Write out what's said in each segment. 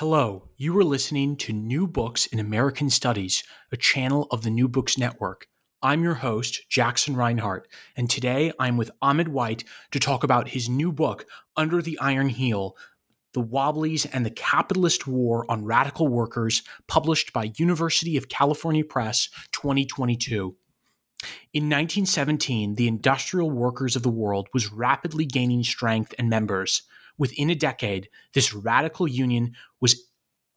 Hello, you are listening to New Books in American Studies, a channel of the New Books Network. I'm your host, Jackson Reinhart, and today I'm with Ahmed White to talk about his new book, Under the Iron Heel The Wobblies and the Capitalist War on Radical Workers, published by University of California Press 2022. In 1917, the industrial workers of the world was rapidly gaining strength and members within a decade, this radical union was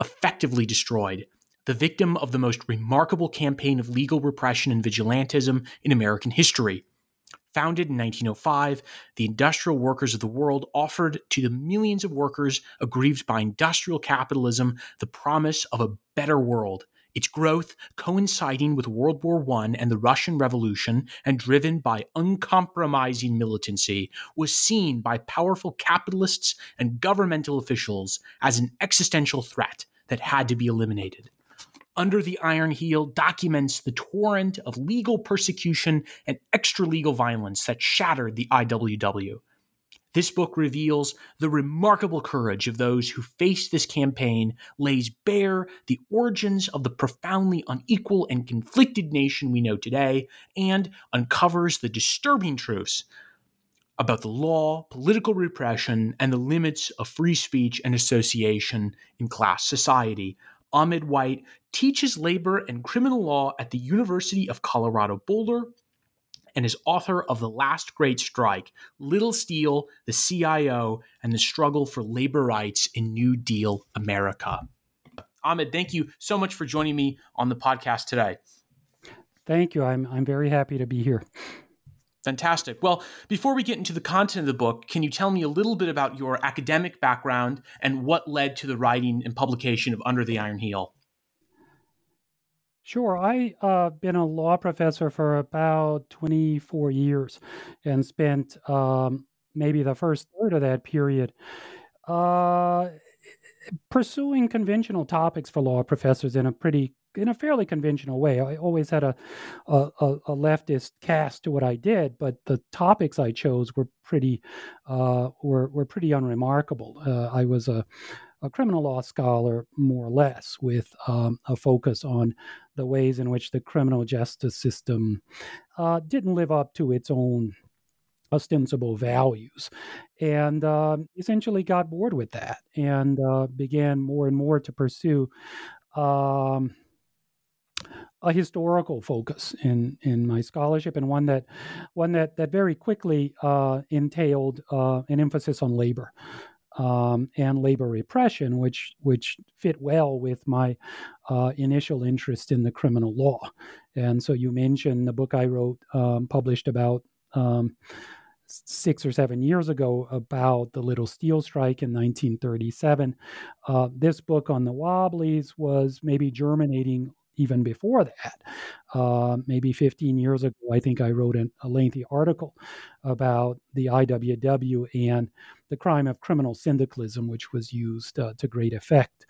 effectively destroyed, the victim of the most remarkable campaign of legal repression and vigilantism in American history. Founded in 1905, the industrial workers of the world offered to the millions of workers aggrieved by industrial capitalism the promise of a better world, its growth coinciding with World War I and the Russian Revolution and driven by uncompromising militancy, was seen by powerful capitalists and governmental officials as an existential threat that had to be eliminated. Under the Iron Heel documents the torrent of legal persecution and extra legal violence that shattered the IWW. This book reveals the remarkable courage of those who faced this campaign, lays bare the origins of the profoundly unequal and conflicted nation we know today, and uncovers the disturbing truths about the law, political repression, and the limits of free speech and association in class society. Ahmed White teaches labor and criminal law at the University of Colorado Boulder and is author of The Last Great Strike Little Steel, the CIO, and the Struggle for Labor Rights in New Deal America. Ahmed, thank you so much for joining me on the podcast today. Thank you. I'm, I'm very happy to be here. Fantastic. Well, before we get into the content of the book, can you tell me a little bit about your academic background and what led to the writing and publication of Under the Iron Heel? Sure. I've uh, been a law professor for about 24 years and spent um, maybe the first third of that period uh, pursuing conventional topics for law professors in a pretty in a fairly conventional way. I always had a, a, a leftist cast to what I did, but the topics I chose were pretty uh, were were pretty unremarkable. Uh, I was a a criminal law scholar, more or less, with um, a focus on the ways in which the criminal justice system uh, didn't live up to its own ostensible values and uh, essentially got bored with that and uh, began more and more to pursue um, a historical focus in in my scholarship and one that one that that very quickly uh, entailed uh, an emphasis on labor um, and labor repression, which which fit well with my uh, initial interest in the criminal law. And so you mentioned the book I wrote, um, published about um, six or seven years ago, about the Little Steel Strike in 1937. Uh, this book on the Wobblies was maybe germinating even before that. Uh, maybe 15 years ago, I think I wrote an, a lengthy article about the IWW and the crime of criminal syndicalism, which was used uh, to great effect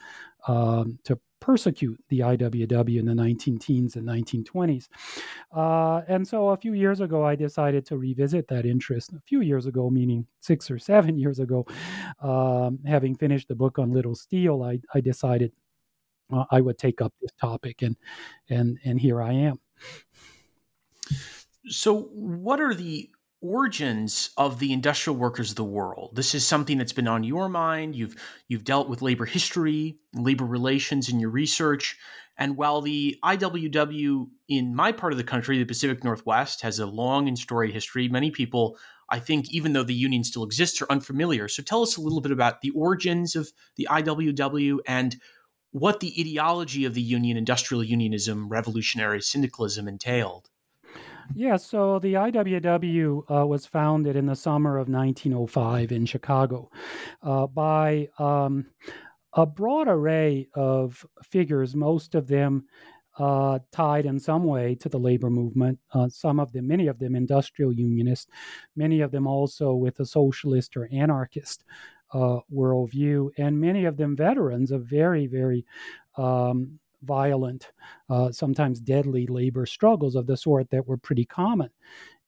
um, to persecute the IWW in the 19 teens and 1920s. Uh, and so a few years ago, I decided to revisit that interest. A few years ago, meaning six or seven years ago, um, having finished the book on Little Steel, I, I decided uh, I would take up this topic, and and and here I am. So, what are the origins of the industrial workers of the world? This is something that's been on your mind. You've you've dealt with labor history, labor relations in your research, and while the IWW in my part of the country, the Pacific Northwest, has a long and storied history, many people, I think, even though the union still exists, are unfamiliar. So, tell us a little bit about the origins of the IWW and what the ideology of the union, industrial unionism, revolutionary syndicalism entailed. Yeah, so the IWW uh, was founded in the summer of 1905 in Chicago uh, by um, a broad array of figures, most of them uh, tied in some way to the labor movement. Uh, some of them, many of them, industrial unionists, many of them also with a socialist or anarchist uh, worldview, and many of them veterans of very, very um, violent, uh, sometimes deadly labor struggles of the sort that were pretty common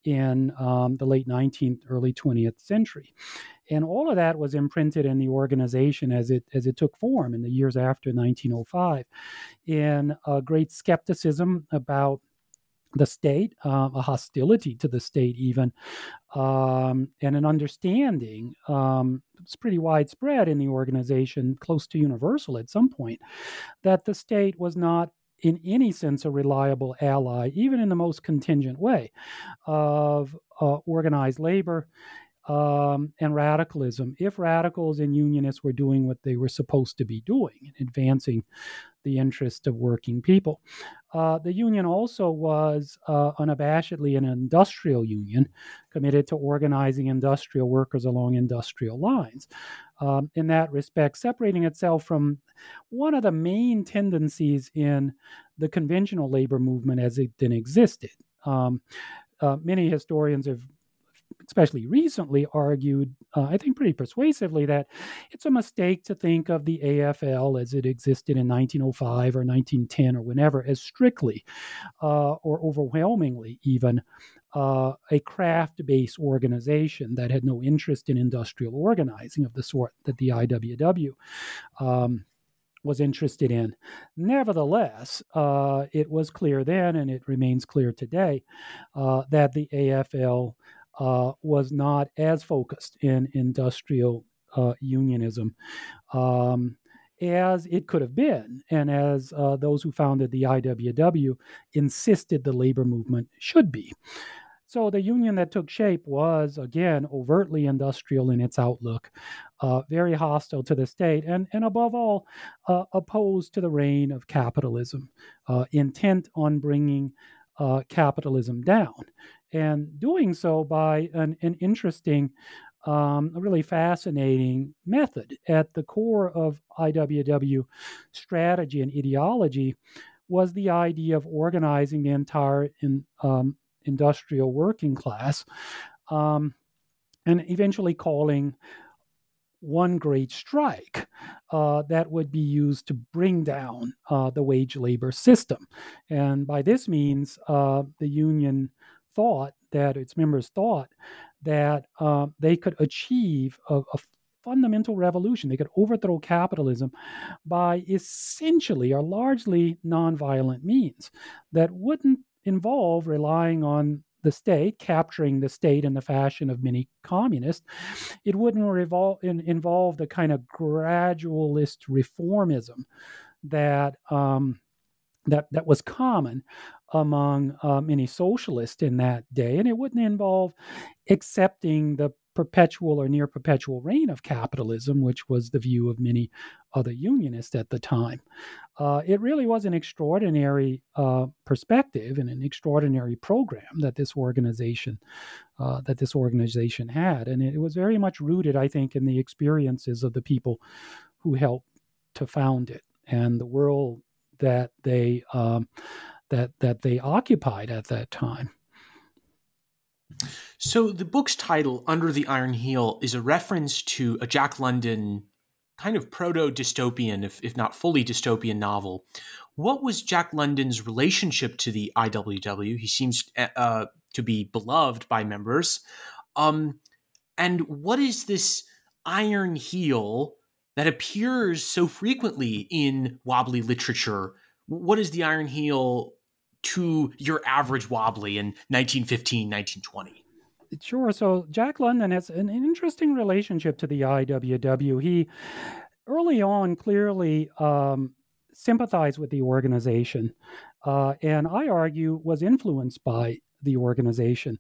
in um, the late 19th, early 20th century. And all of that was imprinted in the organization as it as it took form in the years after 1905, in a great skepticism about the state, um, a hostility to the state, even, um, and an understanding. Um, it's pretty widespread in the organization, close to universal at some point, that the state was not in any sense a reliable ally, even in the most contingent way, of uh, organized labor um, and radicalism. If radicals and unionists were doing what they were supposed to be doing, and advancing the interest of working people. Uh, the union also was uh, unabashedly an industrial union committed to organizing industrial workers along industrial lines. Um, in that respect, separating itself from one of the main tendencies in the conventional labor movement as it then existed. Um, uh, many historians have especially recently, argued, uh, I think pretty persuasively, that it's a mistake to think of the AFL as it existed in 1905 or 1910 or whenever as strictly uh, or overwhelmingly even uh, a craft based organization that had no interest in industrial organizing of the sort that the IWW. Um, was interested in. Nevertheless, uh, it was clear then, and it remains clear today, uh, that the AFL uh, was not as focused in industrial uh, unionism um, as it could have been, and as uh, those who founded the IWW insisted the labor movement should be. So the union that took shape was, again, overtly industrial in its outlook, uh, very hostile to the state, and, and above all, uh, opposed to the reign of capitalism, uh, intent on bringing uh, capitalism down and doing so by an, an interesting, um, a really fascinating method. At the core of IWW strategy and ideology was the idea of organizing the entire in, um, industrial working class um, and eventually calling one great strike uh, that would be used to bring down uh, the wage labor system. And by this means, uh, the union thought that its members thought that uh, they could achieve a, a fundamental revolution. They could overthrow capitalism by essentially or largely nonviolent means that wouldn't involve relying on the state, capturing the state in the fashion of many communists. It wouldn't revol- in, involve the kind of gradualist reformism that um, that that was common among uh, many socialists in that day, and it wouldn't involve accepting the perpetual or near perpetual reign of capitalism, which was the view of many other unionists at the time. Uh, it really was an extraordinary uh, perspective and an extraordinary program that this organization uh, that this organization had, and it was very much rooted, I think, in the experiences of the people who helped to found it and the world that they um, that that they occupied at that time. So the book's title, Under the Iron Heel, is a reference to a Jack London kind of proto dystopian, if, if not fully dystopian novel. What was Jack London's relationship to the IWW? He seems uh, to be beloved by members. Um, and what is this iron heel that appears so frequently in wobbly literature? What is the iron heel to your average wobbly in 1915, 1920? Sure. So Jack London has an interesting relationship to the IWW. He early on clearly um, sympathized with the organization, uh, and I argue was influenced by the organization.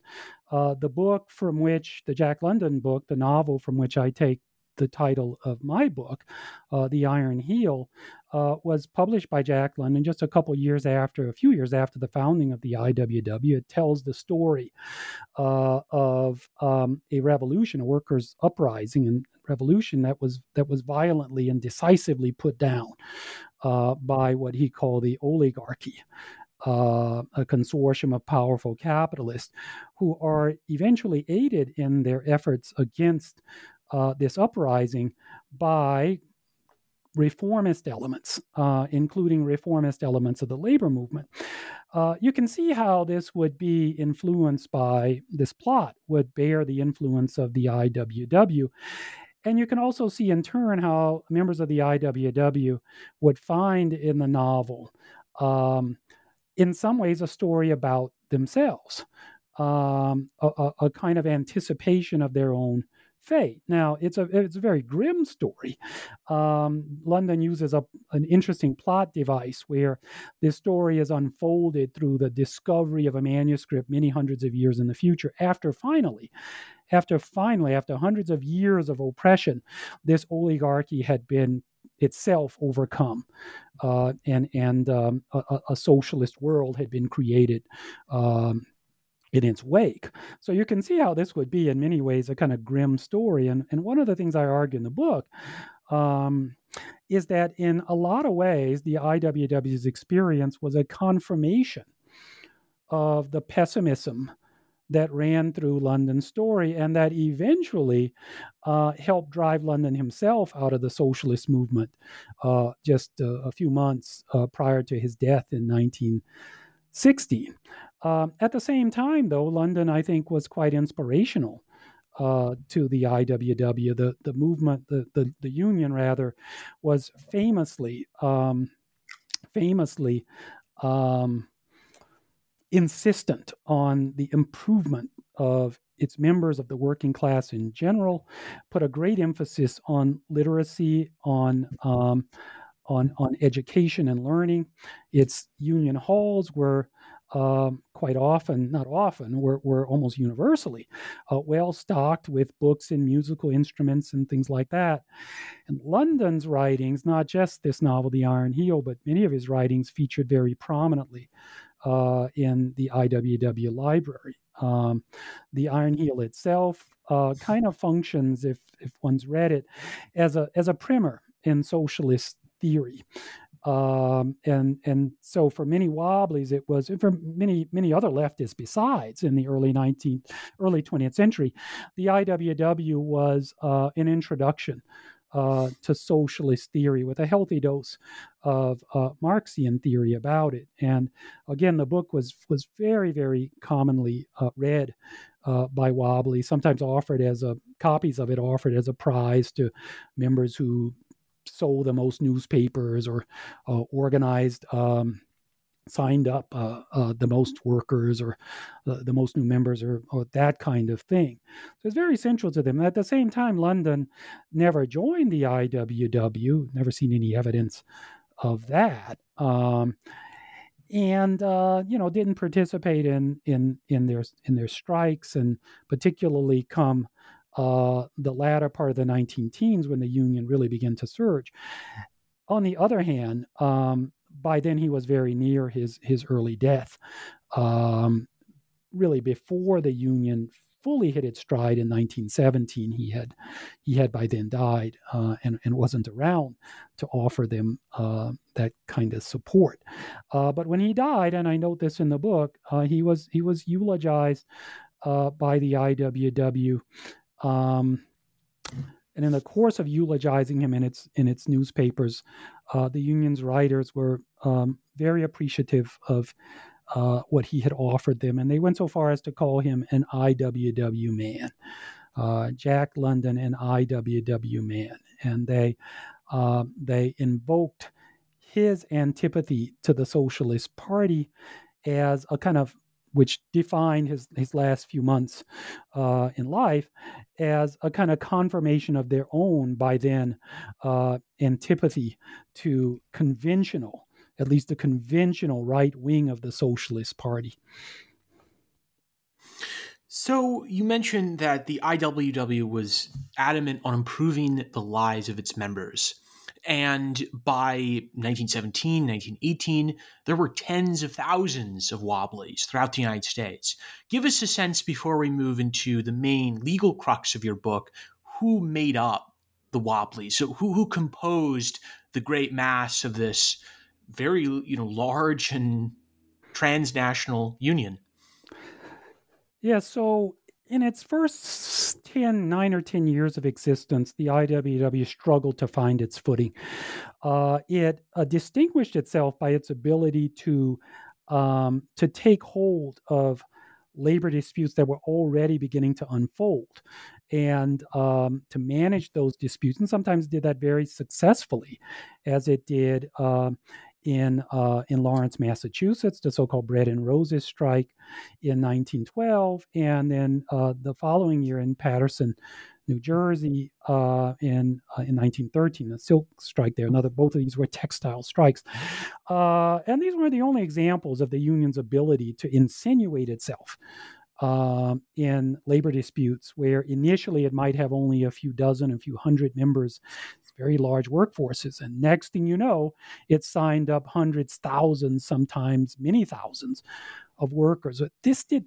Uh, the book from which, the Jack London book, the novel from which I take the title of my book, uh, The Iron Heel, uh, was published by Jack London just a couple years after, a few years after the founding of the IWW. It tells the story uh, of um, a revolution, a workers' uprising and revolution that was that was violently and decisively put down uh, by what he called the oligarchy. Uh, a consortium of powerful capitalists who are eventually aided in their efforts against uh, this uprising by reformist elements, uh, including reformist elements of the labor movement. Uh, you can see how this would be influenced by this plot, would bear the influence of the IWW. And you can also see in turn how members of the IWW would find in the novel, um, in some ways, a story about themselves, um, a, a, kind of anticipation of their own fate. Now, it's a it's a very grim story. Um, London uses a, an interesting plot device where this story is unfolded through the discovery of a manuscript many hundreds of years in the future. After finally, after finally, after hundreds of years of oppression, this oligarchy had been itself overcome, uh, and and um, a, a, socialist world had been created. Um, in its wake. So you can see how this would be in many ways a kind of grim story. And, and one of the things I argue in the book um, is that in a lot of ways, the IWW's experience was a confirmation of the pessimism that ran through London's story and that eventually uh, helped drive London himself out of the socialist movement uh, just uh, a few months uh, prior to his death in 1916. Um, at the same time, though, London, I think, was quite inspirational uh, to the IWW. The the movement, the the, the union rather, was famously um, famously um, insistent on the improvement of its members of the working class in general. Put a great emphasis on literacy, on um, on on education and learning. Its union halls were um, quite often, not often, were, were almost universally uh, well stocked with books and musical instruments and things like that. And London's writings, not just this novel, The Iron Heel, but many of his writings featured very prominently uh, in the IWW library. Um, the Iron Heel itself uh, kind of functions, if if one's read it, as a as a primer in socialist theory. Um, and and so for many wobblies, it was for many many other leftists besides in the early 19th early 20th century, the IWW was uh, an introduction uh, to socialist theory with a healthy dose of uh, Marxian theory about it. And again, the book was was very very commonly uh, read uh, by Wobbly, sometimes offered as a copies of it offered as a prize to members who sold the most newspapers or uh, organized um, signed up uh, uh, the most workers or uh, the most new members or, or, that kind of thing. So it's very central to them. At the same time, London never joined the IWW, never seen any evidence of that. Um, and uh, you know didn't participate in in in their in their strikes and particularly come uh, the latter part of the 19 teens when the Union really began to surge. On the other hand, um, by then he was very near his his early death. Um, really, before the Union fully hit its stride in 1917, he had he had by then died uh, and and wasn't around to offer them uh, that kind of support. Uh, but when he died, and I note this in the book, uh, he was he was eulogized uh, by the IWW um, and in the course of eulogizing him in its in its newspapers, uh, the union's writers were um, very appreciative of uh, what he had offered them, and they went so far as to call him an IWW man, uh, Jack London, an IWW man, and they uh, they invoked his antipathy to the Socialist Party as a kind of which defined his, his last few months uh, in life as a kind of confirmation of their own, by then, uh, antipathy to conventional, at least the conventional right wing of the Socialist Party. So you mentioned that the IWW was adamant on improving the lives of its members. And by 1917, 1918, there were tens of thousands of Wobblies throughout the United States. Give us a sense before we move into the main legal crux of your book who made up the Wobblies? So who, who composed the great mass of this very you know large and transnational union? Yeah, so in its first 10, 9 or 10 years of existence, the IWW struggled to find its footing. Uh, it uh, distinguished itself by its ability to, um, to take hold of labor disputes that were already beginning to unfold and um, to manage those disputes, and sometimes did that very successfully, as it did uh, in uh, in Lawrence, Massachusetts, the so-called Bread and Roses strike in 1912, and then uh, the following year in Paterson, New Jersey, uh, in uh, in 1913, the silk strike there. Another, both of these were textile strikes, uh, and these were the only examples of the union's ability to insinuate itself um, in labor disputes, where initially it might have only a few dozen, a few hundred members, very large workforces. And next thing you know, it signed up hundreds, thousands, sometimes many thousands of workers. This did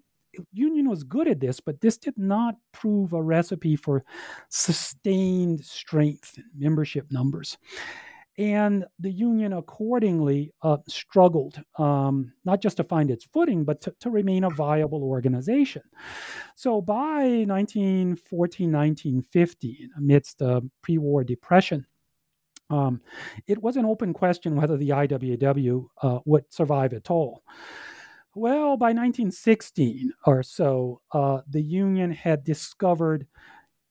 union was good at this, but this did not prove a recipe for sustained strength in membership numbers. And the union accordingly uh, struggled um, not just to find its footing, but to, to remain a viable organization. So by 1914, 1915 amidst the pre war depression, um, it was an open question whether the IWW uh, would survive at all. Well, by 1916 or so, uh, the union had discovered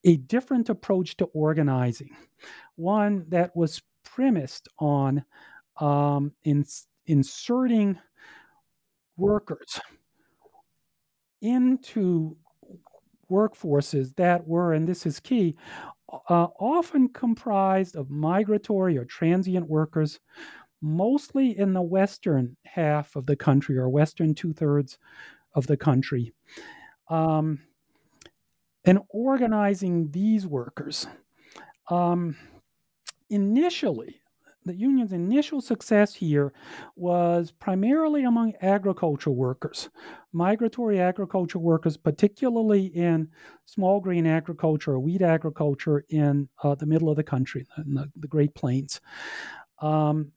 a different approach to organizing, one that was premised on um, inserting workers into workforces that were, and this is key, uh, often comprised of migratory or transient workers, mostly in the western half of the country or western two thirds of the country. Um, and organizing these workers. Um, initially, the union's initial success here was primarily among agricultural workers, migratory agricultural workers, particularly in small grain agriculture or wheat agriculture in uh, the middle of the country, in the, the Great Plains. Um,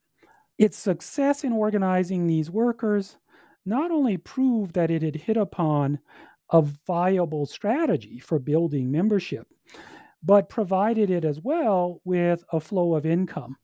its success in organizing these workers not only proved that it had hit upon a viable strategy for building membership, but provided it as well with a flow of income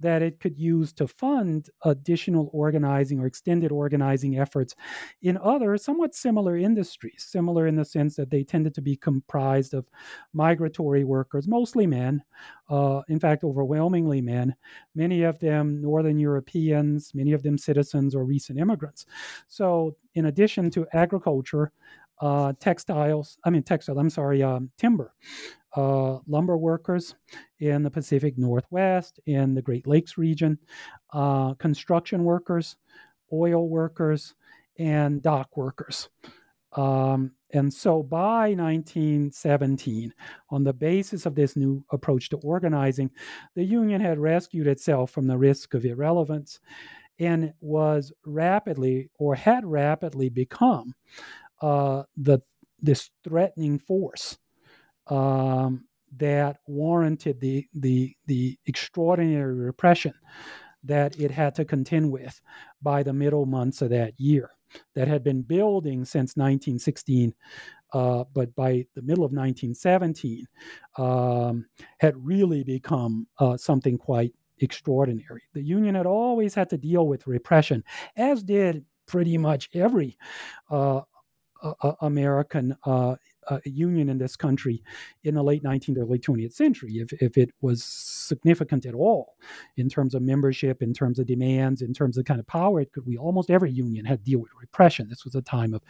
that it could use to fund additional organizing or extended organizing efforts in other somewhat similar industries, similar in the sense that they tended to be comprised of migratory workers, mostly men, uh, in fact, overwhelmingly men, many of them Northern Europeans, many of them citizens or recent immigrants. So, in addition to agriculture, uh, textiles, I mean, textile, I'm sorry, um, timber, uh, lumber workers in the Pacific Northwest, in the Great Lakes region, uh, construction workers, oil workers, and dock workers. Um, and so by 1917, on the basis of this new approach to organizing, the Union had rescued itself from the risk of irrelevance and was rapidly or had rapidly become uh, the this threatening force um, that warranted the, the, the extraordinary repression that it had to contend with by the middle months of that year that had been building since 1916 uh, but by the middle of 1917 um, had really become uh, something quite extraordinary. The Union had always had to deal with repression, as did pretty much every uh, American uh, uh, union in this country in the late 19th, early 20th century, if, if it was significant at all in terms of membership, in terms of demands, in terms of kind of power it could. We almost every union had to deal with repression. This was a time of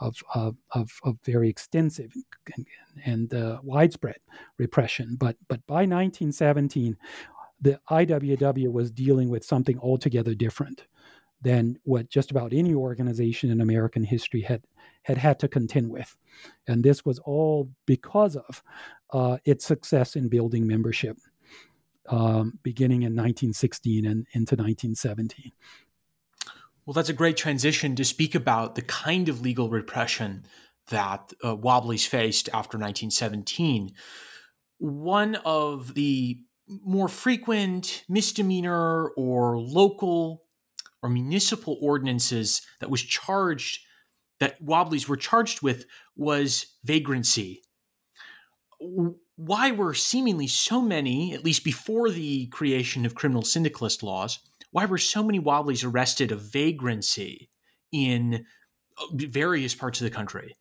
of of, of, of very extensive and, and uh, widespread repression. But but by 1917, the IWW was dealing with something altogether different than what just about any organization in American history had had had to contend with, and this was all because of uh, its success in building membership, um, beginning in 1916 and into 1917. Well, that's a great transition to speak about the kind of legal repression that uh, Wobblies faced after 1917. One of the more frequent misdemeanor or local or municipal ordinances that was charged that Wobblies were charged with was vagrancy. Why were seemingly so many, at least before the creation of criminal syndicalist laws, why were so many Wobblies arrested of vagrancy in uh, various parts of the country?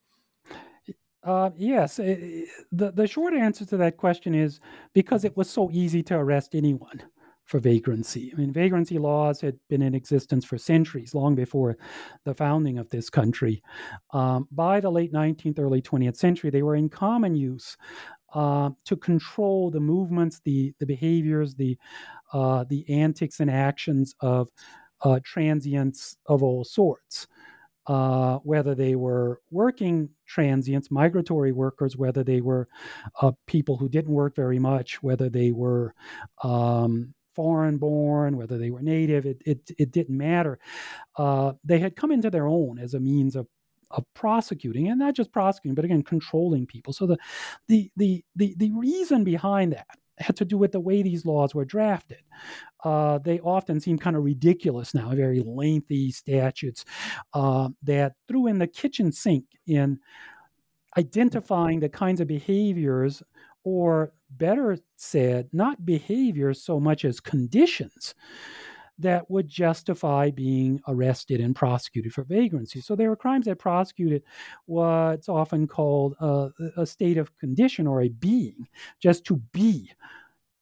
Uh, yes, it, the the short answer to that question is because it was so easy to arrest anyone for vagrancy. I mean, vagrancy laws had been in existence for centuries, long before the founding of this country. Um, by the late 19th, early 20th century, they were in common use uh, to control the movements, the the behaviors, the uh, the antics and actions of uh, transients of all sorts uh, whether they were working transients, migratory workers, whether they were uh, people who didn't work very much, whether they were um, foreign born, whether they were native, it, it, it didn't matter. Uh, they had come into their own as a means of of prosecuting and not just prosecuting but again controlling people so the the the the, the reason behind that had to do with the way these laws were drafted. Uh, they often seem kind of ridiculous now, very lengthy statutes uh, that threw in the kitchen sink in identifying the kinds of behaviors, or better said, not behavior so much as conditions that would justify being arrested and prosecuted for vagrancy. So there were crimes that prosecuted what's often called uh, a, a state of condition or a being, just to be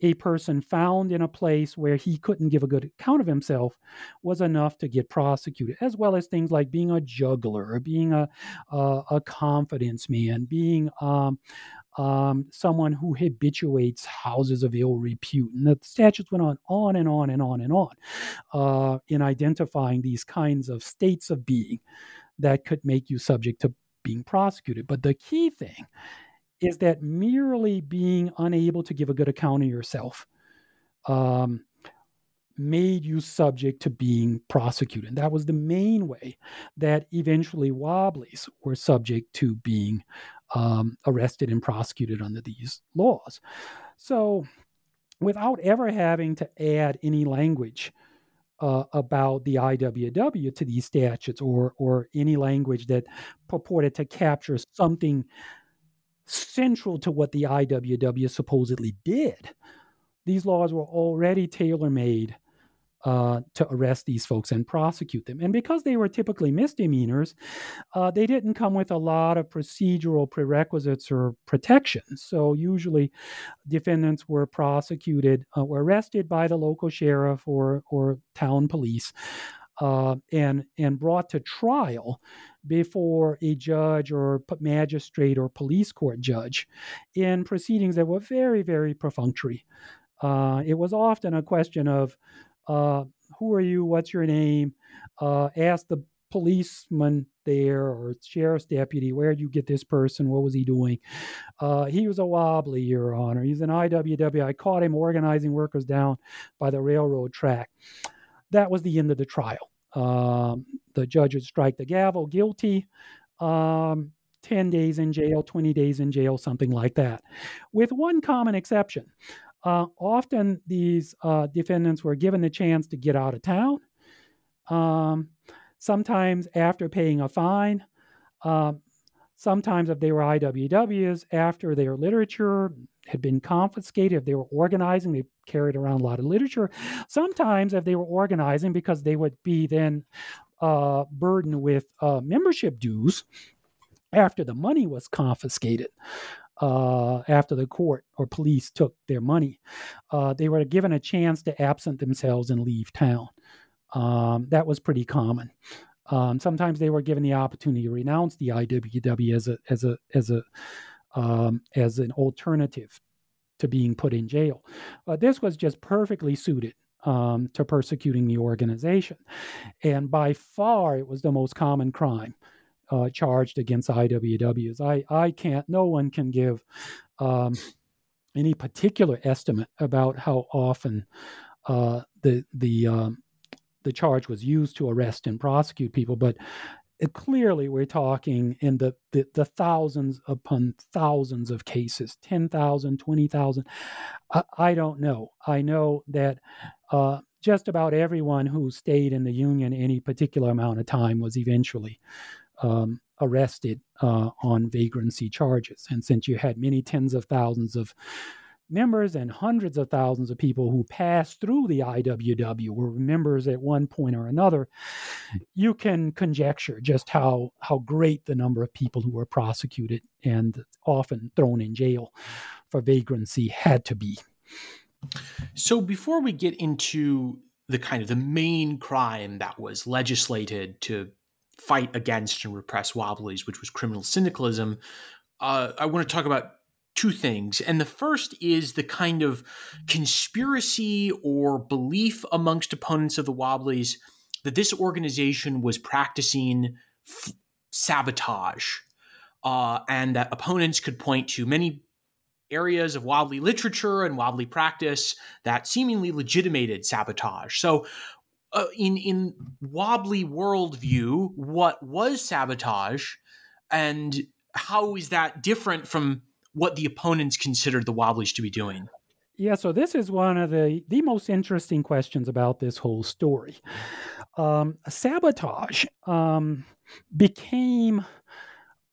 a person found in a place where he couldn't give a good account of himself was enough to get prosecuted, as well as things like being a juggler, being a, a, a confidence man, being um, um, someone who habituates houses of ill repute. And the statutes went on, on and on and on and on uh, in identifying these kinds of states of being that could make you subject to being prosecuted. But the key thing is that merely being unable to give a good account of yourself um, made you subject to being prosecuted. And that was the main way that eventually Wobblies were subject to being um, arrested and prosecuted under these laws. So, without ever having to add any language uh, about the IWW to these statutes or, or any language that purported to capture something central to what the IWW supposedly did, these laws were already tailor made uh, to arrest these folks and prosecute them. And because they were typically misdemeanors, uh, they didn't come with a lot of procedural prerequisites or protections. So usually, defendants were prosecuted, uh, were arrested by the local sheriff or or town police. Uh, and and brought to trial before a judge or magistrate or police court judge in proceedings that were very very perfunctory. Uh, it was often a question of uh, who are you? What's your name? Uh, ask the policeman there or sheriff's deputy, where did you get this person? What was he doing? Uh, he was a wobbly, Your Honor. He's an IWW. I caught him organizing workers down by the railroad track. That was the end of the trial. Um, the judge would strike the gavel, guilty. Um, 10 days in jail, 20 days in jail, something like that, with one common exception. Uh, often these uh, defendants were given the chance to get out of town. Um, sometimes after paying a fine. Uh, sometimes if they were IWWs, after their literature had been confiscated, if they were organizing, they carried around a lot of literature. Sometimes if they were organizing because they would be then uh, burdened with uh, membership dues after the money was confiscated uh, after the court or police took their money. Uh, they were given a chance to absent themselves and leave town. Um, that was pretty common. Um, sometimes they were given the opportunity to renounce the IWW as a as a as a um, as an alternative to being put in jail. Uh, this was just perfectly suited um, to persecuting the organization. And by far, it was the most common crime uh, charged against IWWs. I, I can't, no one can give um, any particular estimate about how often uh, the, the, um, the charge was used to arrest and prosecute people, but clearly we're talking in the, the, the, thousands upon thousands of cases 10,000, 20,000. I, I, don't know. I know that uh, just about everyone who stayed in the Union any particular amount of time was eventually um, arrested uh, on vagrancy charges. And since you had many tens of thousands of members and hundreds of thousands of people who passed through the IWW were members at one point or another, you can conjecture just how how great the number of people who were prosecuted and often thrown in jail for vagrancy had to be. So before we get into the kind of the main crime that was legislated to fight against and repress Wobblies, which was criminal syndicalism, uh, I want to talk about two things. And the first is the kind of conspiracy or belief amongst opponents of the Wobblies that this organization was practicing f- sabotage, uh, and that opponents could point to many areas of wobbly literature and wobbly practice that seemingly legitimated sabotage. So, uh, in in wobbly worldview, what was sabotage, and how is that different from what the opponents considered the Wobblies to be doing? Yeah, so this is one of the the most interesting questions about this whole story. Um, sabotage um, became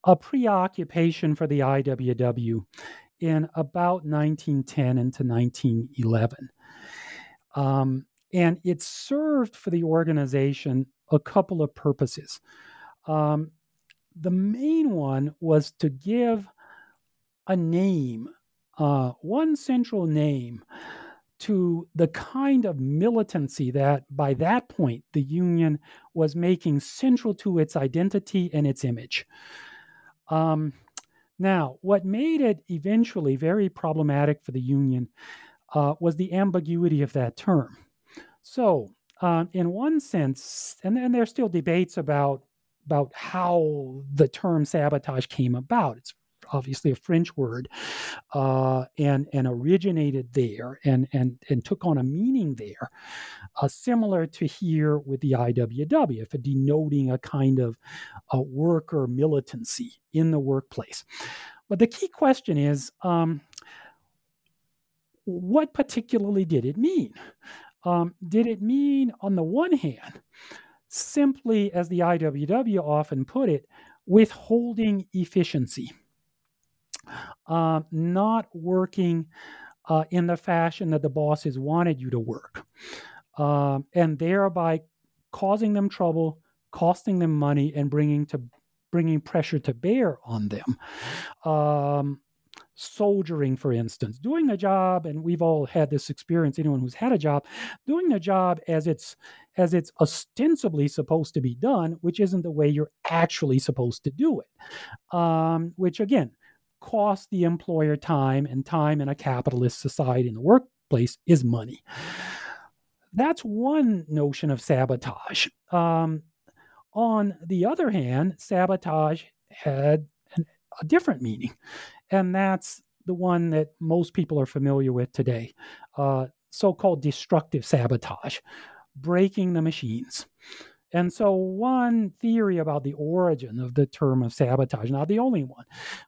a preoccupation for the IWW in about 1910 into 1911. Um, and it served for the organization a couple of purposes. Um, the main one was to give a name, uh, one central name, to the kind of militancy that by that point the Union was making central to its identity and its image. Um, now, what made it eventually very problematic for the Union uh, was the ambiguity of that term. So, uh, in one sense, and, and there's still debates about about how the term sabotage came about. It's obviously a French word, uh, and and originated there and and and took on a meaning there, uh, similar to here with the IWW, for denoting a kind of a worker militancy in the workplace. But the key question is. Um, what particularly did it mean? Um, did it mean, on the one hand, simply, as the IWW often put it, withholding efficiency? Uh, not working uh, in the fashion that the bosses wanted you to work, uh, and thereby causing them trouble, costing them money, and bringing to bringing pressure to bear on them. Um, soldiering, for instance, doing the job, and we've all had this experience. Anyone who's had a job, doing the job as it's as it's ostensibly supposed to be done, which isn't the way you're actually supposed to do it. Um, which again cost the employer time, and time in a capitalist society in the workplace is money. That's one notion of sabotage. Um, on the other hand, sabotage had an, a different meaning, and that's the one that most people are familiar with today uh, so called destructive sabotage, breaking the machines. And so, one theory about the origin of the term of sabotage, not the only one,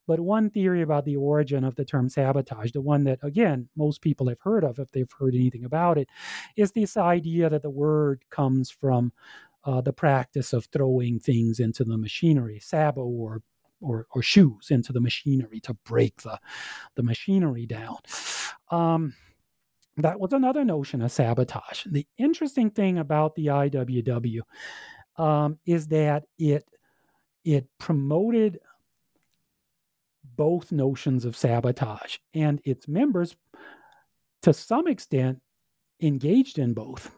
but one theory about the origin of the term sabotage, the one that, again, most people have heard of if they've heard anything about it, is this idea that the word comes from uh, the practice of throwing things into the machinery, sabot or or, or shoes into the machinery to break the, the machinery down. Um, that was another notion of sabotage. The interesting thing about the IWW um, is that it it promoted both notions of sabotage, and its members, to some extent, engaged in both.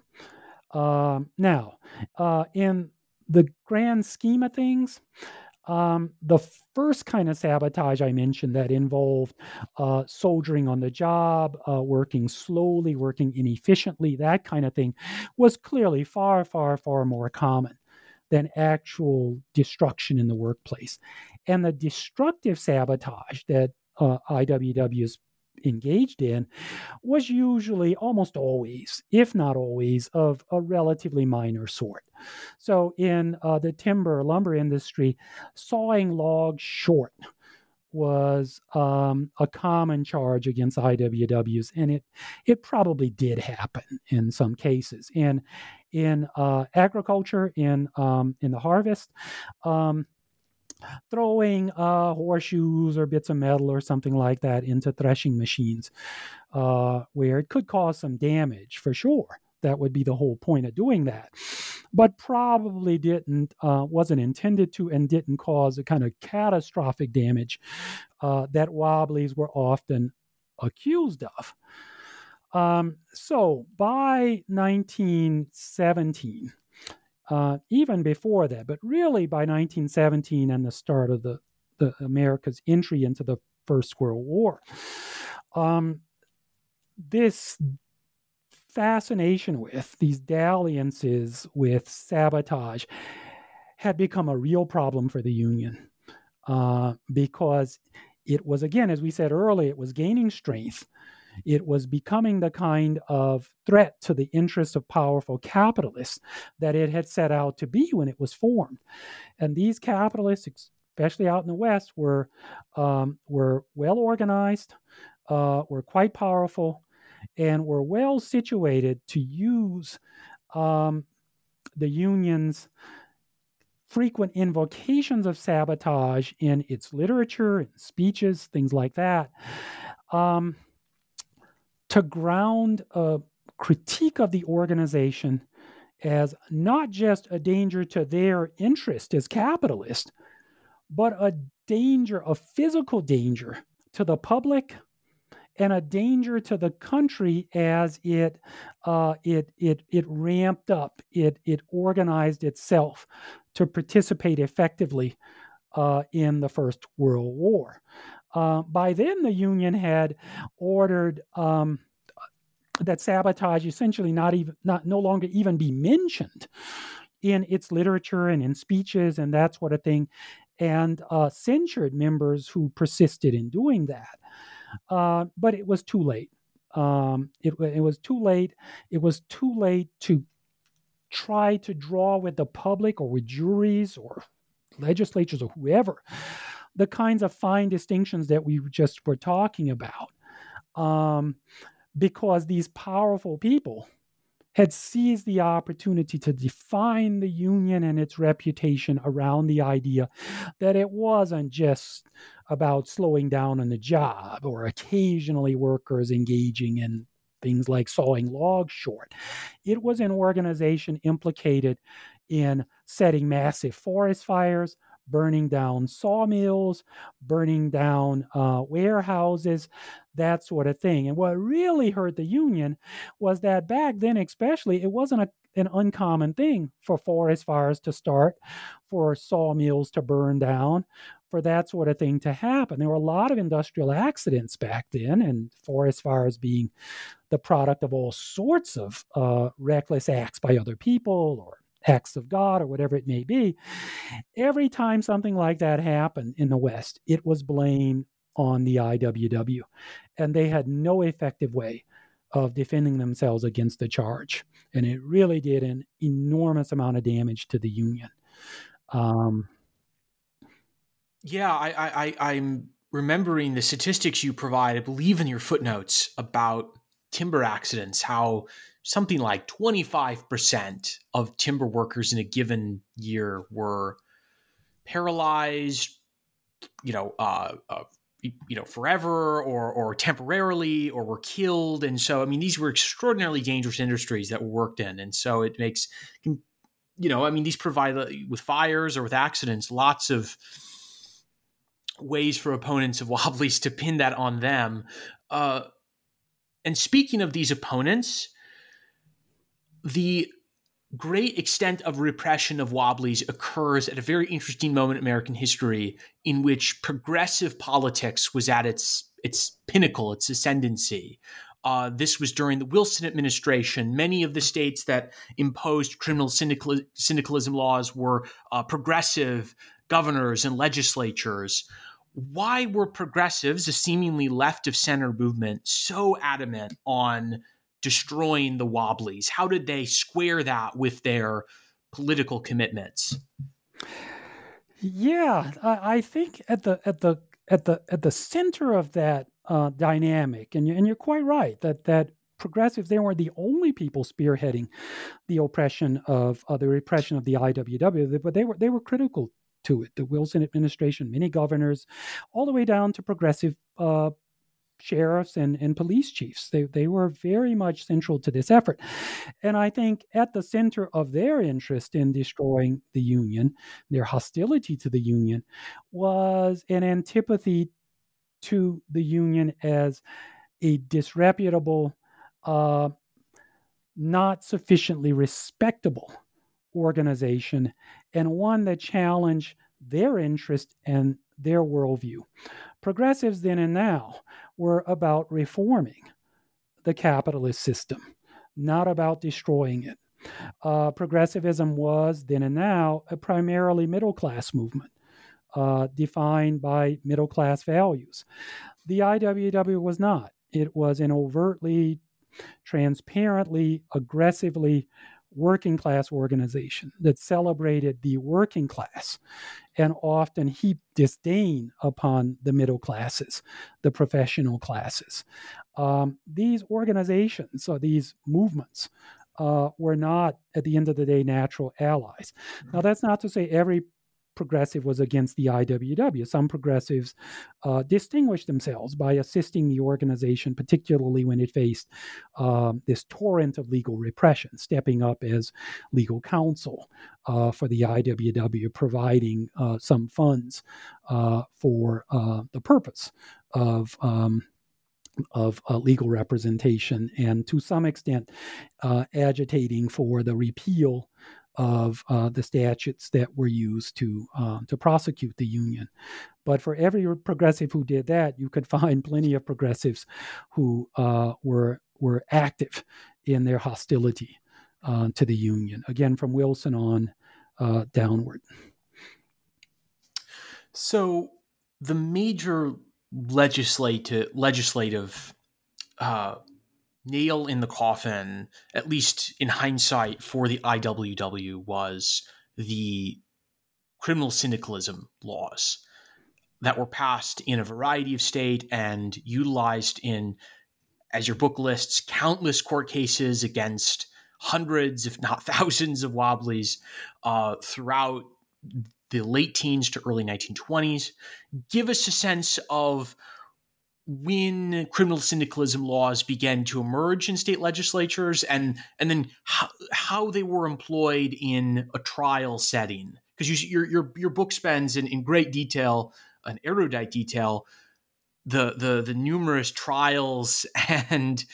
Um, now, uh, in the grand scheme of things, Um, the first kind of sabotage I mentioned that involved uh, soldiering on the job, uh, working slowly, working inefficiently, that kind of thing, was clearly far, far, far more common than actual destruction in the workplace. And the destructive sabotage that uh, IWWs engaged in was usually almost always, if not always, of a relatively minor sort. So in uh, the timber lumber industry, sawing logs short was um, a common charge against IWWs, and it it probably did happen in some cases. And in uh, agriculture, in um, in the harvest, um, throwing uh, horseshoes or bits of metal or something like that into threshing machines, uh, where it could cause some damage for sure. That would be the whole point of doing that, but probably didn't uh, wasn't intended to and didn't cause a kind of catastrophic damage uh, that wobblies were often accused of. Um, so by 1917, uh, even before that, but really by 1917 and the start of the, the America's entry into the First World War, um, this fascination with these dalliances with sabotage had become a real problem for the Union uh, because it was, again, as we said earlier, it was gaining strength it was becoming the kind of threat to the interests of powerful capitalists that it had set out to be when it was formed. And these capitalists, especially out in the West, were um, were well organized, uh, were quite powerful, and were well situated to use um, the union's frequent invocations of sabotage in its literature and speeches, things like that. Um, to ground a critique of the organization as not just a danger to their interest as capitalists, but a danger, a physical danger to the public and a danger to the country as it uh, it it it ramped up, it it organized itself to participate effectively uh, in the First World War. Uh, by then, the Union had ordered um, that sabotage essentially not even not no longer even be mentioned in its literature and in speeches and that sort of thing, and uh, censured members who persisted in doing that. Uh, but it was too late. Um, it, it was too late. It was too late to try to draw with the public or with juries or legislatures or whoever the kinds of fine distinctions that we just were talking about. Um, because these powerful people had seized the opportunity to define the union and its reputation around the idea that it wasn't just about slowing down on the job or occasionally workers engaging in things like sawing logs short. It was an organization implicated in setting massive forest fires, burning down sawmills, burning down uh, warehouses, that sort of thing. And what really hurt the Union was that back then, especially, it wasn't a, an uncommon thing for forest fires to start, for sawmills to burn down, for that sort of thing to happen. There were a lot of industrial accidents back then, and forest fires being the product of all sorts of uh, reckless acts by other people or acts of God or whatever it may be. Every time something like that happened in the West, it was blamed on the IWW. And they had no effective way of defending themselves against the charge. And it really did an enormous amount of damage to the Union. Um, yeah, I, I, I'm remembering the statistics you provide, I believe in your footnotes about timber accidents, how something like 25% of timber workers in a given year were paralyzed, you know, uh, uh, you know, forever or or temporarily, or were killed. And so, I mean, these were extraordinarily dangerous industries that were worked in, and so it makes, you know, I mean, these provide uh, with fires or with accidents lots of ways for opponents of Wobblies to pin that on them. Uh, and speaking of these opponents, the great extent of repression of wobblies occurs at a very interesting moment in American history in which progressive politics was at its its pinnacle, its ascendancy. Uh, this was during the Wilson administration. Many of the states that imposed criminal syndical- syndicalism laws were uh, progressive governors and legislatures. Why were progressives, a seemingly left of center movement, so adamant on destroying the Wobblies? How did they square that with their political commitments? Yeah, I, I think at the at the at the at the center of that uh, dynamic, and you, and you're quite right that that progressives they weren't the only people spearheading the oppression of uh, the repression of the IWW, but they were they were critical to it. The Wilson administration, many governors, all the way down to progressive uh, sheriffs and, and police chiefs. They, they were very much central to this effort. And I think at the center of their interest in destroying the Union, their hostility to the Union, was an antipathy to the Union as a disreputable, uh, not sufficiently respectable organization, and one that challenged their interest and their worldview. Progressives then and now were about reforming the capitalist system, not about destroying it. Uh, progressivism was then and now a primarily middle class movement. Uh, defined by middle class values. The IWW was not. It was an overtly, transparently, aggressively working class organization that celebrated the working class and often heaped disdain upon the middle classes, the professional classes. Um, these organizations or these movements uh, were not, at the end of the day, natural allies. Now, that's not to say every progressive was against the IWW. Some progressives uh, distinguished themselves by assisting the organization, particularly when it faced um, this torrent of legal repression, stepping up as legal counsel uh, for the IWW, providing uh, some funds uh, for uh, the purpose of. Um, of uh, legal representation and to some extent uh, agitating for the repeal of uh, the statutes that were used to uh, to prosecute the union. But for every progressive who did that, you could find plenty of progressives who uh, were were active in their hostility uh, to the union. Again, from Wilson on uh, downward. So the major legislative legislative uh, nail in the coffin, at least in hindsight, for the IWW was the criminal syndicalism laws that were passed in a variety of state and utilized in, as your book lists, countless court cases against hundreds, if not thousands, of wobblies uh, throughout the late teens to early 1920s. Give us a sense of when criminal syndicalism laws began to emerge in state legislatures and and then how, how they were employed in a trial setting because you, your, your your book spends in, in great detail an erudite detail the the the numerous trials and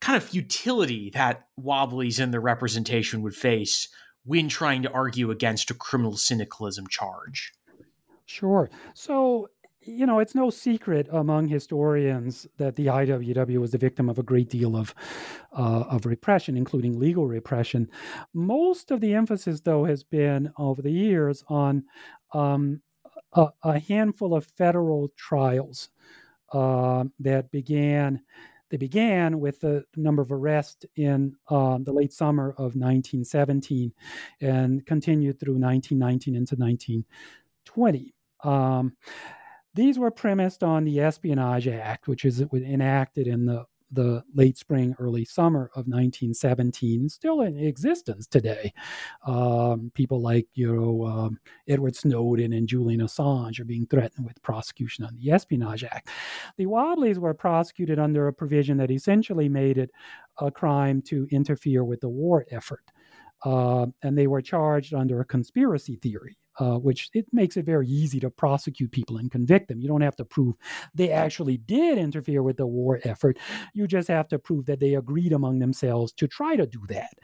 kind of futility that wobblies in the representation would face when trying to argue against a criminal syndicalism charge Sure. So you know, it's no secret among historians that the IWW was the victim of a great deal of uh, of repression, including legal repression. Most of the emphasis, though, has been over the years on um, a, a, handful of federal trials uh, that began. They began with the number of arrests in uh, the late summer of 1917 and continued through 1919 into 1920. Um, these were premised on the Espionage Act, which is enacted in the the late spring, early summer of 1917, still in existence today. Um, people like you know um, Edward Snowden and Julian Assange are being threatened with prosecution on the Espionage Act. The Wobblies were prosecuted under a provision that essentially made it a crime to interfere with the war effort. Uh, and they were charged under a conspiracy theory uh, which it makes it very easy to prosecute people and convict them. You don't have to prove they actually did interfere with the war effort. You just have to prove that they agreed among themselves to try to do that.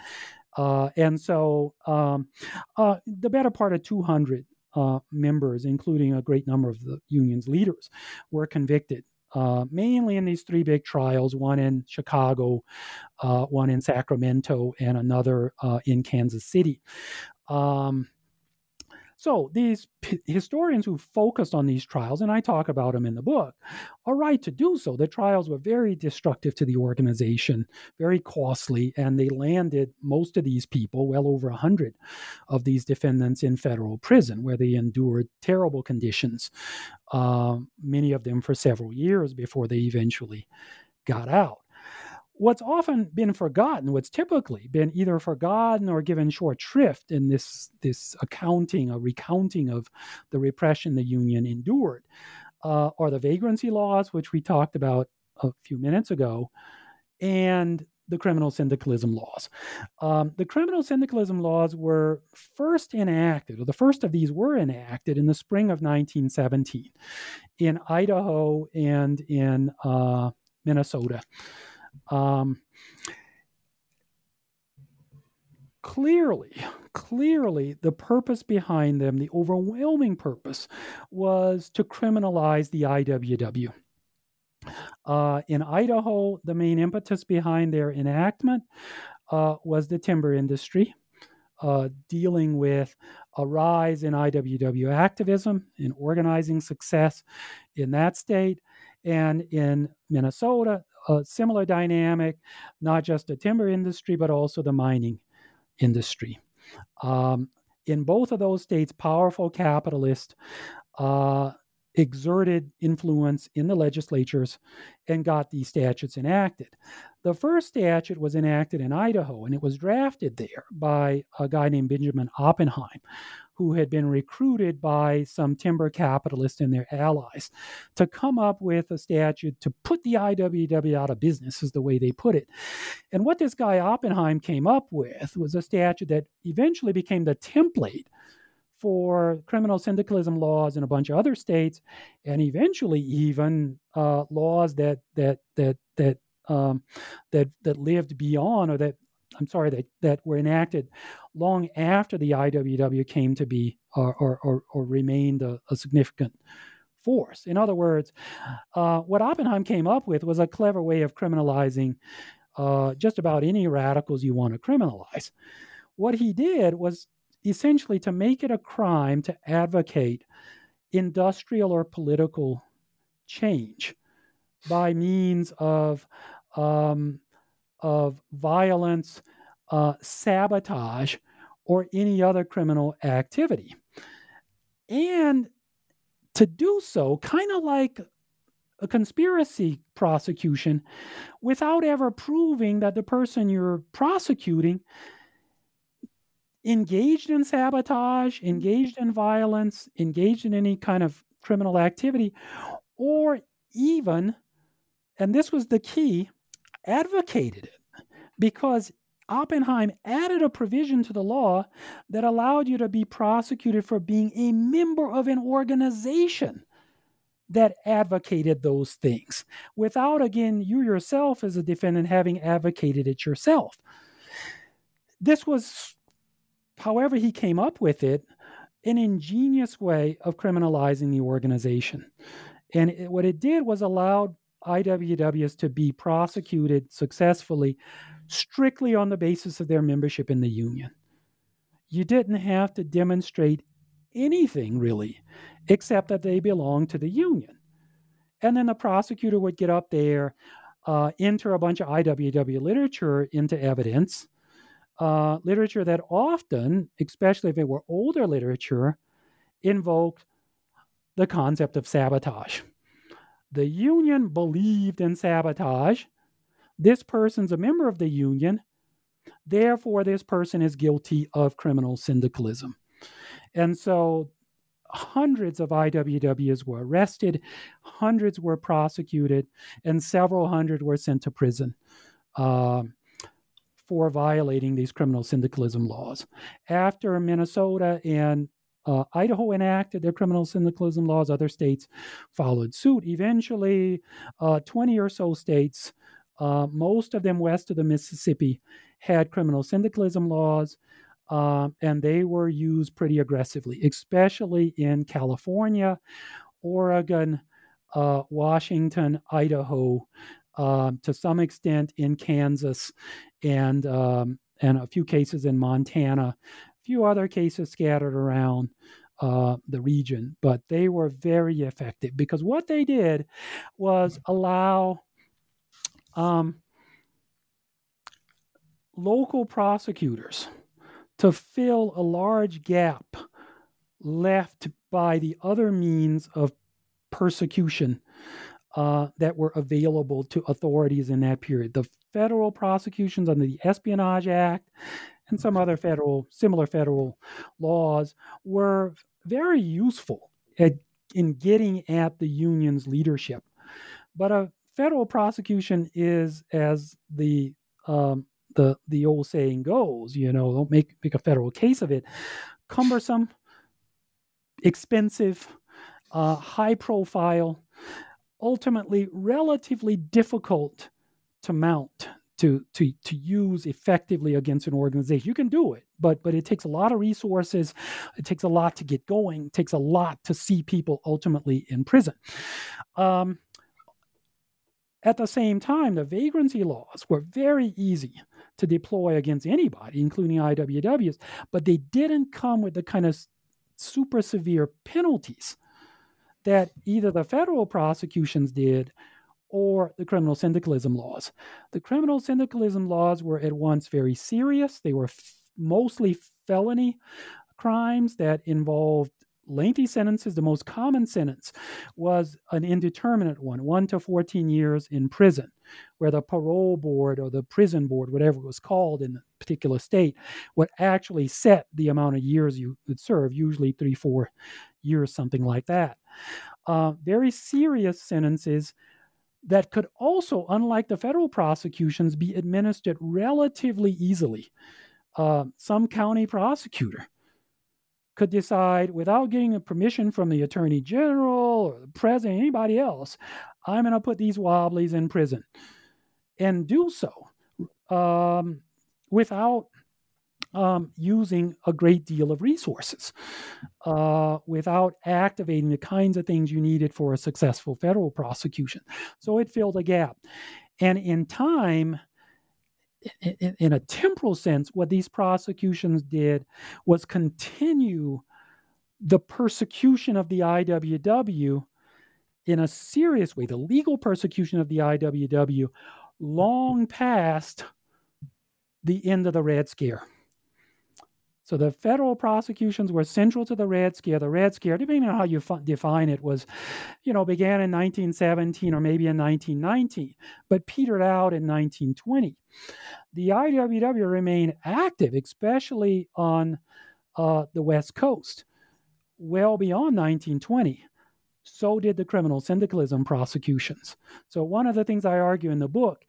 Uh, and so um, uh, the better part of 200 uh, members, including a great number of the union's leaders, were convicted. Uh, mainly in these three big trials, one in Chicago, uh, one in Sacramento, and another uh, in Kansas City. Um, so these p- historians who focused on these trials, and I talk about them in the book, are right to do so. The trials were very destructive to the organization, very costly, and they landed most of these people, well over a hundred of these defendants, in federal prison, where they endured terrible conditions, uh, many of them for several years before they eventually got out what's often been forgotten, what's typically been either forgotten or given short shrift in this, this accounting, a recounting of the repression the Union endured, uh, are the vagrancy laws, which we talked about a few minutes ago, and the criminal syndicalism laws. Um, the criminal syndicalism laws were first enacted, or the first of these were enacted in the spring of 1917 in Idaho and in uh, Minnesota. Um, clearly, clearly, the purpose behind them, the overwhelming purpose, was to criminalize the IWW. Uh, in Idaho, the main impetus behind their enactment uh, was the timber industry, uh, dealing with a rise in IWW activism, and organizing success in that state. And in Minnesota, a similar dynamic, not just the timber industry, but also the mining industry. Um, in both of those states, powerful capitalists uh, exerted influence in the legislatures and got these statutes enacted. The first statute was enacted in Idaho, and it was drafted there by a guy named Benjamin Oppenheim, who had been recruited by some timber capitalists and their allies to come up with a statute to put the IWW out of business, is the way they put it. And what this guy Oppenheim came up with was a statute that eventually became the template for criminal syndicalism laws in a bunch of other states, and eventually even uh, laws that that that that um, that that lived beyond or that I'm sorry, that, that were enacted long after the IWW came to be or, or, or, or remained a, a, significant force. In other words, uh, what Oppenheim came up with was a clever way of criminalizing uh, just about any radicals you want to criminalize. What he did was essentially to make it a crime to advocate industrial or political change by means of um, of violence, uh, sabotage, or any other criminal activity. And to do so, kind of like a conspiracy prosecution, without ever proving that the person you're prosecuting engaged in sabotage, engaged in violence, engaged in any kind of criminal activity, or even, and this was the key, advocated it because Oppenheim added a provision to the law that allowed you to be prosecuted for being a member of an organization that advocated those things without, again, you yourself as a defendant having advocated it yourself. This was, however, he came up with it, an ingenious way of criminalizing the organization. And it, what it did was allowed IWWs to be prosecuted successfully strictly on the basis of their membership in the union. You didn't have to demonstrate anything really, except that they belonged to the union. And then the prosecutor would get up there, uh, enter a bunch of IWW literature into evidence, uh, literature that often, especially if it were older literature, invoked the concept of sabotage. The union believed in sabotage. This person's a member of the union. Therefore, this person is guilty of criminal syndicalism. And so hundreds of IWWs were arrested, hundreds were prosecuted, and several hundred were sent to prison uh, for violating these criminal syndicalism laws. After Minnesota and uh, Idaho enacted their criminal syndicalism laws. Other states followed suit. Eventually, uh, 20 or so states, uh, most of them west of the Mississippi, had criminal syndicalism laws, um, and they were used pretty aggressively, especially in California, Oregon, uh, Washington, Idaho, um, to some extent in Kansas, and um, and a few cases in Montana, few other cases scattered around uh, the region. But they were very effective because what they did was allow um, local prosecutors to fill a large gap left by the other means of persecution uh, that were available to authorities in that period. The federal prosecutions under the Espionage Act and some other federal, similar federal laws were very useful at, in getting at the union's leadership. But a federal prosecution is, as the um, the the old saying goes, you know, don't make make a federal case of it, cumbersome, expensive, uh, high profile, ultimately relatively difficult to mount to to to use effectively against an organization. You can do it, but but it takes a lot of resources. It takes a lot to get going. It takes a lot to see people ultimately in prison. Um, at the same time, the vagrancy laws were very easy to deploy against anybody, including IWWs, but they didn't come with the kind of super severe penalties that either the federal prosecutions did or the criminal syndicalism laws. The criminal syndicalism laws were at once very serious, they were f- mostly felony crimes that involved lengthy sentences. The most common sentence was an indeterminate one, 1 to 14 years in prison, where the parole board or the prison board, whatever it was called in the particular state, would actually set the amount of years you would serve, usually three, four years, something like that. Uh, very serious sentences that could also, unlike the federal prosecutions, be administered relatively easily. Uh, some county prosecutor could decide without getting a permission from the attorney general or the president, anybody else, I'm going to put these wobblies in prison and do so um, without um, using a great deal of resources uh, without activating the kinds of things you needed for a successful federal prosecution. So it filled a gap. And in time, in, in a temporal sense, what these prosecutions did was continue the persecution of the IWW in a serious way, the legal persecution of the IWW, long past the end of the Red Scare. So the federal prosecutions were central to the Red Scare. The Red Scare, depending on how you define it, was, you know, began in 1917 or maybe in 1919, but petered out in 1920. The IWW remained active, especially on uh, the West Coast, well beyond 1920 so did the criminal syndicalism prosecutions. So, one of the things I argue in the book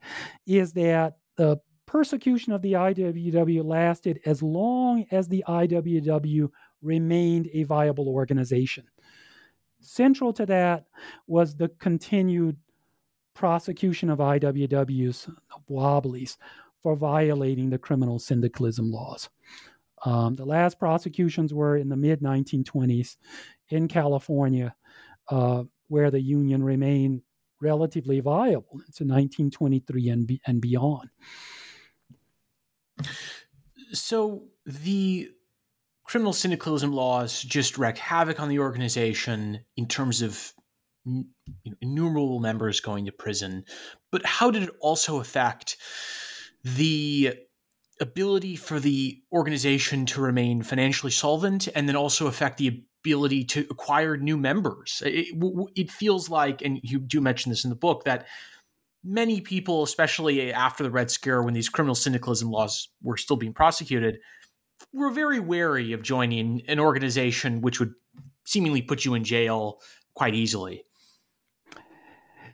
is that the persecution of the IWW lasted as long as the IWW remained a viable organization. Central to that was the continued prosecution of IWWs, Wobblies, for violating the criminal syndicalism laws. Um, the last prosecutions were in the mid 1920s in California, uh, where the union remained relatively viable into 1923 and, be- and beyond. So the criminal syndicalism laws just wreak havoc on the organization in terms of you know, innumerable members going to prison. But how did it also affect the ability for the organization to remain financially solvent and then also affect the ability to acquire new members? It, it feels like, and you do mention this in the book, that many people, especially after the Red Scare, when these criminal syndicalism laws were still being prosecuted, were very wary of joining an organization which would seemingly put you in jail quite easily.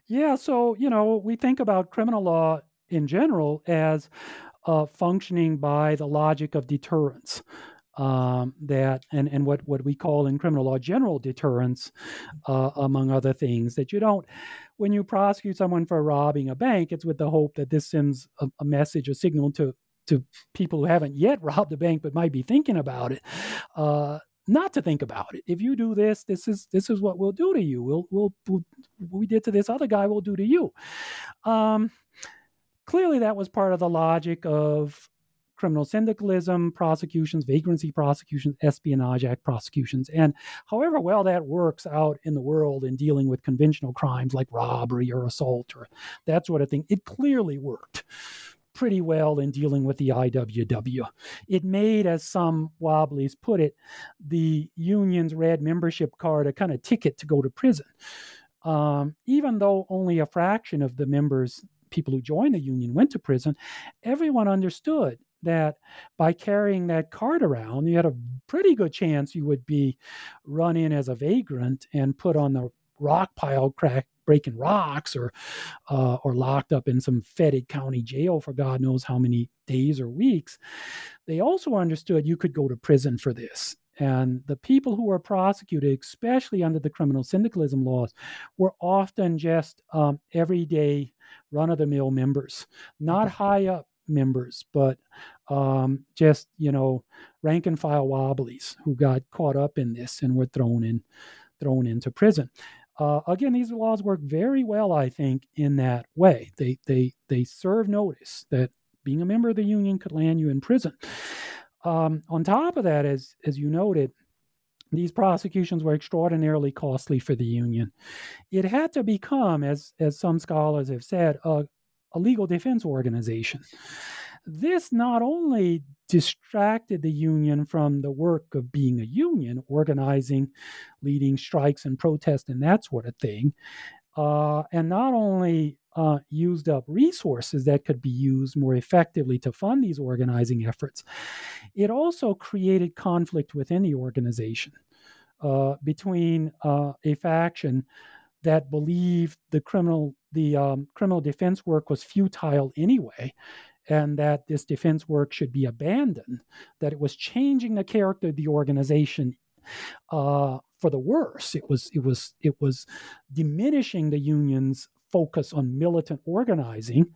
Yeah, so, you know, we think about criminal law in general as uh, functioning by the logic of deterrence. Um, that and and what what we call in criminal law general deterrence, uh, among other things, that you don't when you prosecute someone for robbing a bank, it's with the hope that this sends a, a message, a signal to to people who haven't yet robbed a bank but might be thinking about it. Uh, not to think about it. If you do this, this is this is what we'll do to you. We'll we'll, we'll we did to this other guy, we'll do to you. Um, clearly, that was part of the logic of criminal syndicalism prosecutions, vagrancy prosecutions, espionage act prosecutions. And however well that works out in the world in dealing with conventional crimes like robbery or assault or that sort of thing, it clearly worked pretty well in dealing with the IWW. It made, as some wobblies put it, the union's red membership card a kind of ticket to go to prison. Um, even though only a fraction of the members, people who joined the union, went to prison, everyone understood that by carrying that card around, you had a pretty good chance you would be run in as a vagrant and put on the rock pile, crack breaking rocks, or uh, or locked up in some fetid county jail for God knows how many days or weeks. They also understood you could go to prison for this. And the people who were prosecuted, especially under the criminal syndicalism laws, were often just um, everyday run of the mill members, not high up members, but um, just you know rank and file wobblies who got caught up in this and were thrown in thrown into prison. Uh, again, these laws work very well, I think, in that way. They they they serve notice that being a member of the union could land you in prison. Um, on top of that, as as you noted, these prosecutions were extraordinarily costly for the union. It had to become, as as some scholars have said, a, a legal defense organization. This not only distracted the union from the work of being a union, organizing, leading strikes and protests and that sort of thing, uh, and not only uh, used up resources that could be used more effectively to fund these organizing efforts, it also created conflict within the organization uh, between uh, a faction that believed the criminal the um, criminal defense work was futile anyway, and that this defense work should be abandoned. That it was changing the character of the organization uh, for the worse. It was it was it was diminishing the union's focus on militant organizing.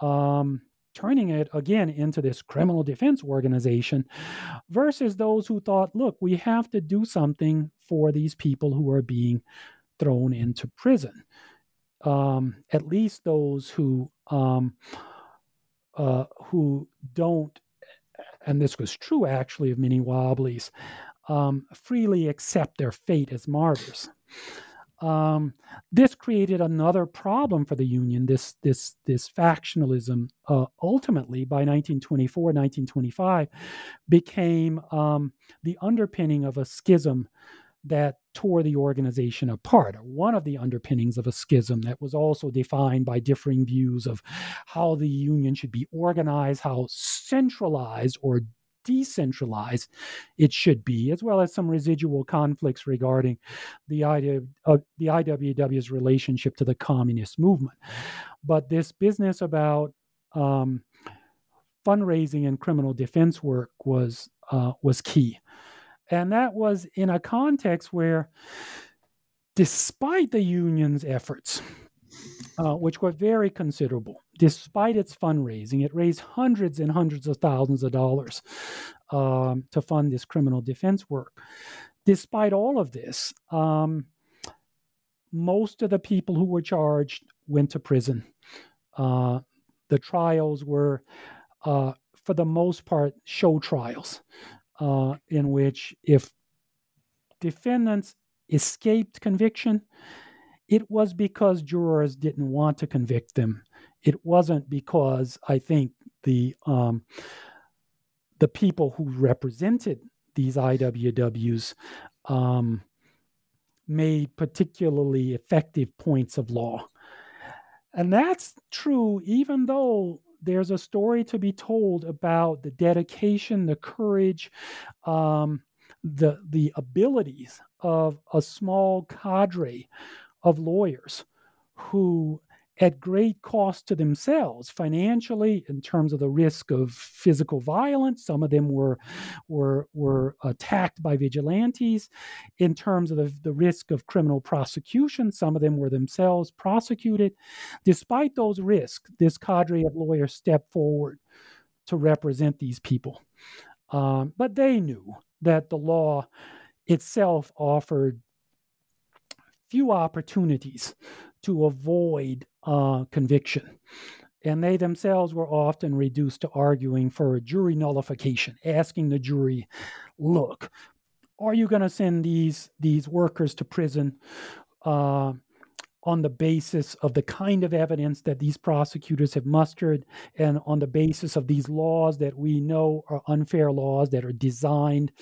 Um, turning it again into this criminal defense organization versus those who thought, look, we have to do something for these people who are being thrown into prison. Um, at least those who um, uh, who don't, and this was true actually of many Wobblies, um, freely accept their fate as martyrs. Um, this created another problem for the Union. This this this factionalism uh, ultimately by 1924, 1925 became um, the underpinning of a schism that tore the organization apart, one of the underpinnings of a schism that was also defined by differing views of how the union should be organized, how centralized or decentralized it should be, as well as some residual conflicts regarding the idea of the IWW's relationship to the communist movement. But this business about um, fundraising and criminal defense work was uh, was key. And that was in a context where, despite the union's efforts, uh, which were very considerable, despite its fundraising, it raised hundreds and hundreds of thousands of dollars um, to fund this criminal defense work. Despite all of this, um, most of the people who were charged went to prison. Uh, the trials were, uh, for the most part, show trials uh, in which if defendants escaped conviction, it was because jurors didn't want to convict them. It wasn't because I think the um, the people who represented these IWWs um, made particularly effective points of law. And that's true even though there's a story to be told about the dedication, the courage, um, the the abilities of a small cadre of lawyers who at great cost to themselves financially in terms of the risk of physical violence. Some of them were were were attacked by vigilantes. In terms of the, the risk of criminal prosecution some of them were themselves prosecuted. Despite those risks this cadre of lawyers stepped forward to represent these people. Um, but they knew that the law itself offered few opportunities to avoid uh, conviction. And they themselves were often reduced to arguing for a jury nullification, asking the jury, look, are you going to send these, these workers to prison uh, on the basis of the kind of evidence that these prosecutors have mustered and on the basis of these laws that we know are unfair laws that are designed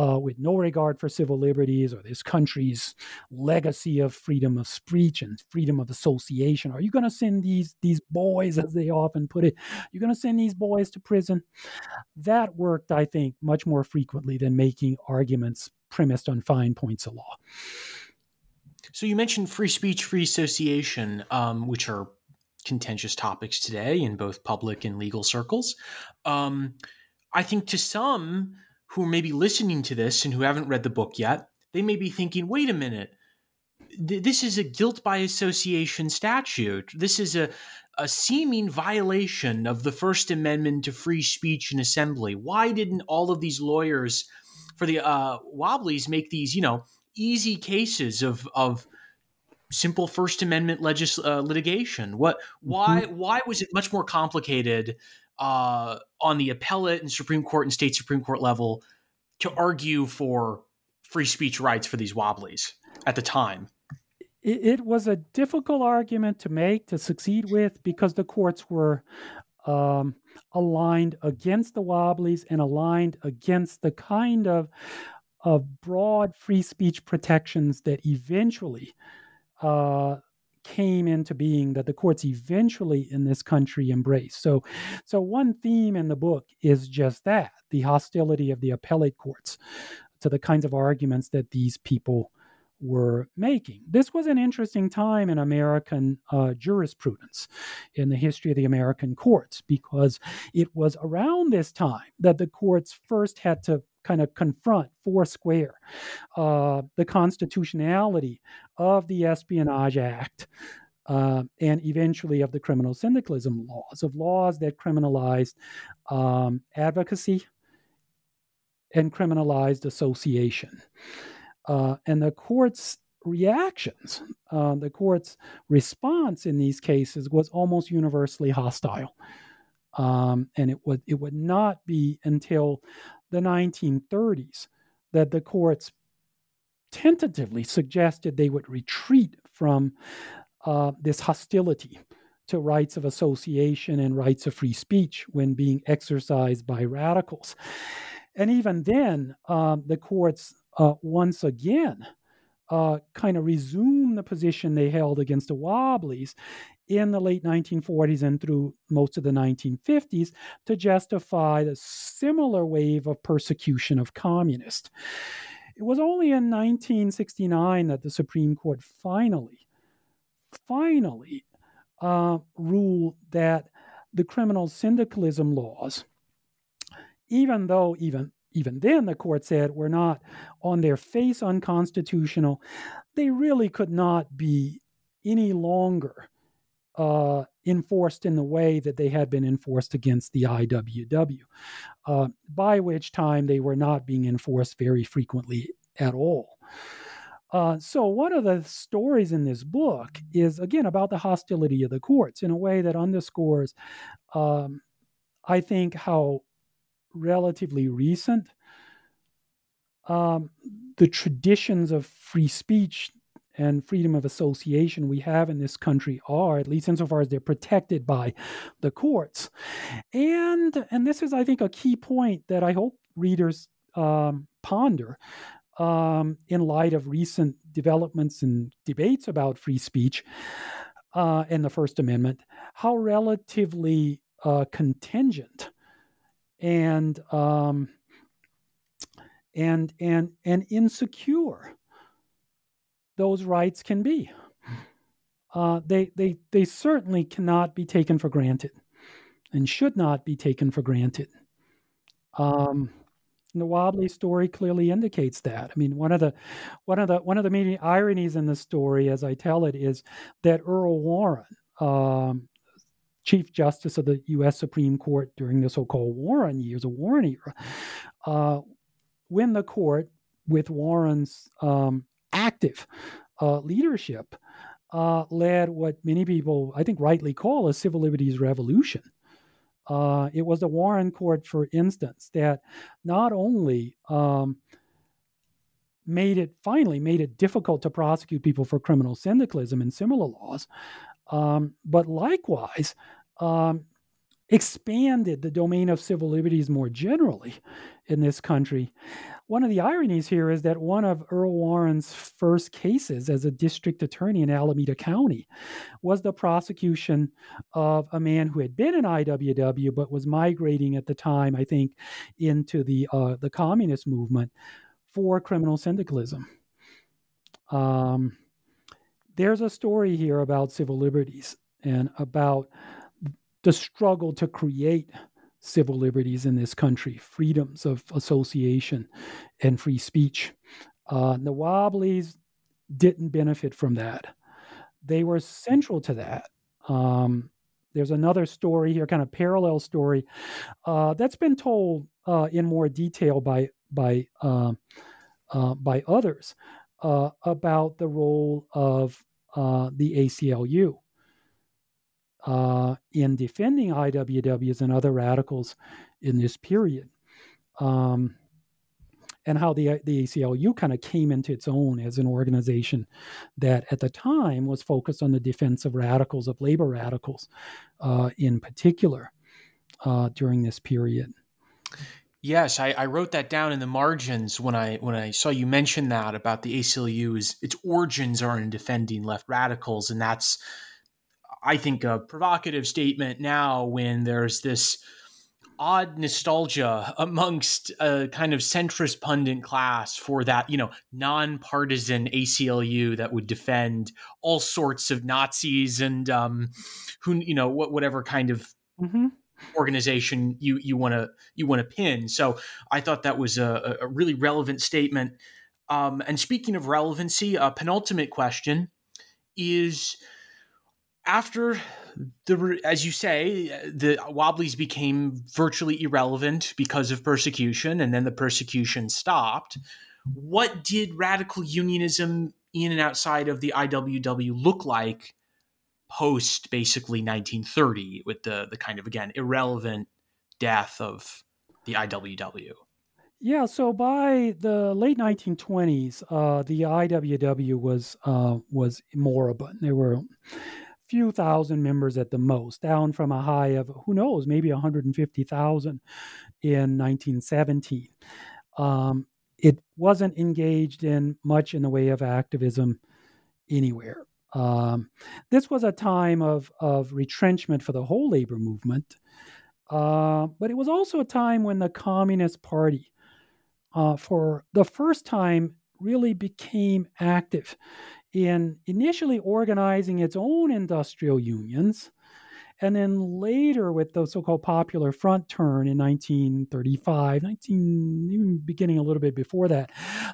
uh, with no regard for civil liberties or this country's legacy of freedom of speech and freedom of association. Are you going to send these these boys as they often put it you're going to send these boys to prison? That worked i think much more frequently than making arguments premised on fine points of law so you mentioned free speech, free association, um, which are contentious topics today in both public and legal circles. Um, I think to some who are maybe listening to this and who haven't read the book yet, they may be thinking, wait a minute, th- this is a guilt by association statute. This is a, a seeming violation of the First Amendment to free speech and assembly. Why didn't all of these lawyers for the uh, Wobblies make these, you know, easy cases of of simple First Amendment legis- uh, litigation? What why mm-hmm. why was it much more complicated uh, on the appellate and Supreme Court and state Supreme Court level to argue for free speech rights for these wobblies at the time? It, it was a difficult argument to make to succeed with because the courts were um, aligned against the wobblies and aligned against the kind of of broad free speech protections that eventually uh, came into being that the courts eventually in this country embraced. So, so one theme in the book is just that: the hostility of the appellate courts to the kinds of arguments that these people were making. This was an interesting time in American uh, jurisprudence, in the history of the American courts, because it was around this time that the courts first had to kind of confront foursquare uh, the constitutionality of the Espionage Act. Uh, and eventually of the criminal syndicalism laws, of laws that criminalized um, advocacy and criminalized association. Uh, and the court's reactions, uh, the court's response in these cases was almost universally hostile. Um, and it would it would not be until the 1930s that the courts tentatively suggested they would retreat from uh, this hostility to rights of association and rights of free speech when being exercised by radicals. And even then, um, the courts uh, once again uh, kind of resumed the position they held against the Wobblies in the late 1940s and through most of the 1950s to justify the similar wave of persecution of communists. It was only in 1969 that the Supreme Court finally, finally uh, ruled that the criminal syndicalism laws, even though even even then the court said were not on their face unconstitutional, they really could not be any longer uh, enforced in the way that they had been enforced against the IWW, uh, by which time they were not being enforced very frequently at all. Uh, so, one of the stories in this book is again about the hostility of the courts in a way that underscores, um, I think, how relatively recent um, the traditions of free speech and freedom of association we have in this country are, at least insofar as they're protected by the courts. And and this is, I think, a key point that I hope readers um, ponder um, in light of recent developments and debates about free speech uh, and the First Amendment, how relatively uh, contingent and um, and and and insecure those rights can be. Uh, they, they, they certainly cannot be taken for granted and should not be taken for granted. Um, the Wobbly story clearly indicates that. I mean, one of the one of the one of the main ironies in the story, as I tell it, is that Earl Warren, um, Chief Justice of the U.S. Supreme Court during the so-called Warren years, a Warren era, uh, when the court, with Warren's um, active uh, leadership, uh, led what many people, I think, rightly call a civil liberties revolution. Uh, it was the Warren Court, for instance, that not only um, made it finally made it difficult to prosecute people for criminal syndicalism and similar laws, um, but likewise um, expanded the domain of civil liberties more generally in this country. One of the ironies here is that one of Earl Warren's first cases as a district attorney in Alameda County was the prosecution of a man who had been in IWW but was migrating at the time, I think, into the uh, the communist movement for criminal syndicalism. Um, there's a story here about civil liberties and about the struggle to create civil liberties in this country, freedoms of association and free speech. Uh, the Wobblies didn't benefit from that. They were central to that. Um, there's another story here, kind of parallel story, uh, that's been told uh, in more detail by by uh, uh, by others uh, about the role of the ACLU uh, in defending IWWs and other radicals in this period. Um, and how the, the ACLU kind of came into its own as an organization that at the time was focused on the defense of radicals, of labor radicals uh, in particular uh, during this period. Yes, I, I, wrote that down in the margins when I when I saw you mention that about the ACLU's its origins are in defending left radicals, and that's I think, a provocative statement now when there's this odd nostalgia amongst a kind of centrist pundit class for that, you know, nonpartisan ACLU that would defend all sorts of Nazis and um, who, you know, whatever kind of mm-hmm. organization you you want to you want to pin. So I thought that was a, a really relevant statement. Um, and speaking of relevancy, a penultimate question is after the as you say the wobblies became virtually irrelevant because of persecution and then the persecution stopped what did radical unionism in and outside of the IWW look like post basically 1930 with the the kind of again irrelevant death of the IWW yeah, so by the late 1920s, uh, the IWW was uh, was moribund. They were few thousand members at the most, down from a high of who knows, maybe 150,000 in 1917. Um, it wasn't engaged in much in the way of activism anywhere. Um, this was a time of, of retrenchment for the whole labor movement, uh, but it was also a time when the Communist Party, uh, for the first time, really became active in initially organizing its own industrial unions, and then later with the so-called Popular Front turn in 1935, 19, even beginning a little bit before that,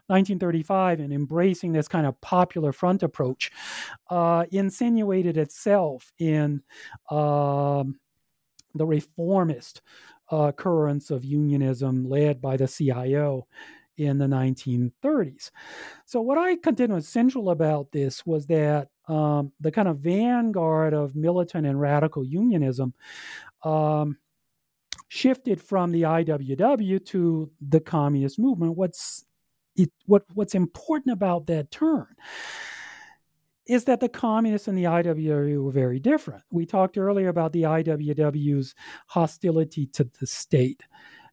1935, and embracing this kind of Popular Front approach, uh, insinuated itself in um, the reformist uh, currents of unionism led by the CIO in the 1930s. So, what I contend was central about this was that um, the kind of vanguard of militant and radical unionism um, shifted from the IWW to the communist movement. What's it, what, what's important about that turn is that the communists and the IWW were very different. We talked earlier about the IWW's hostility to the state.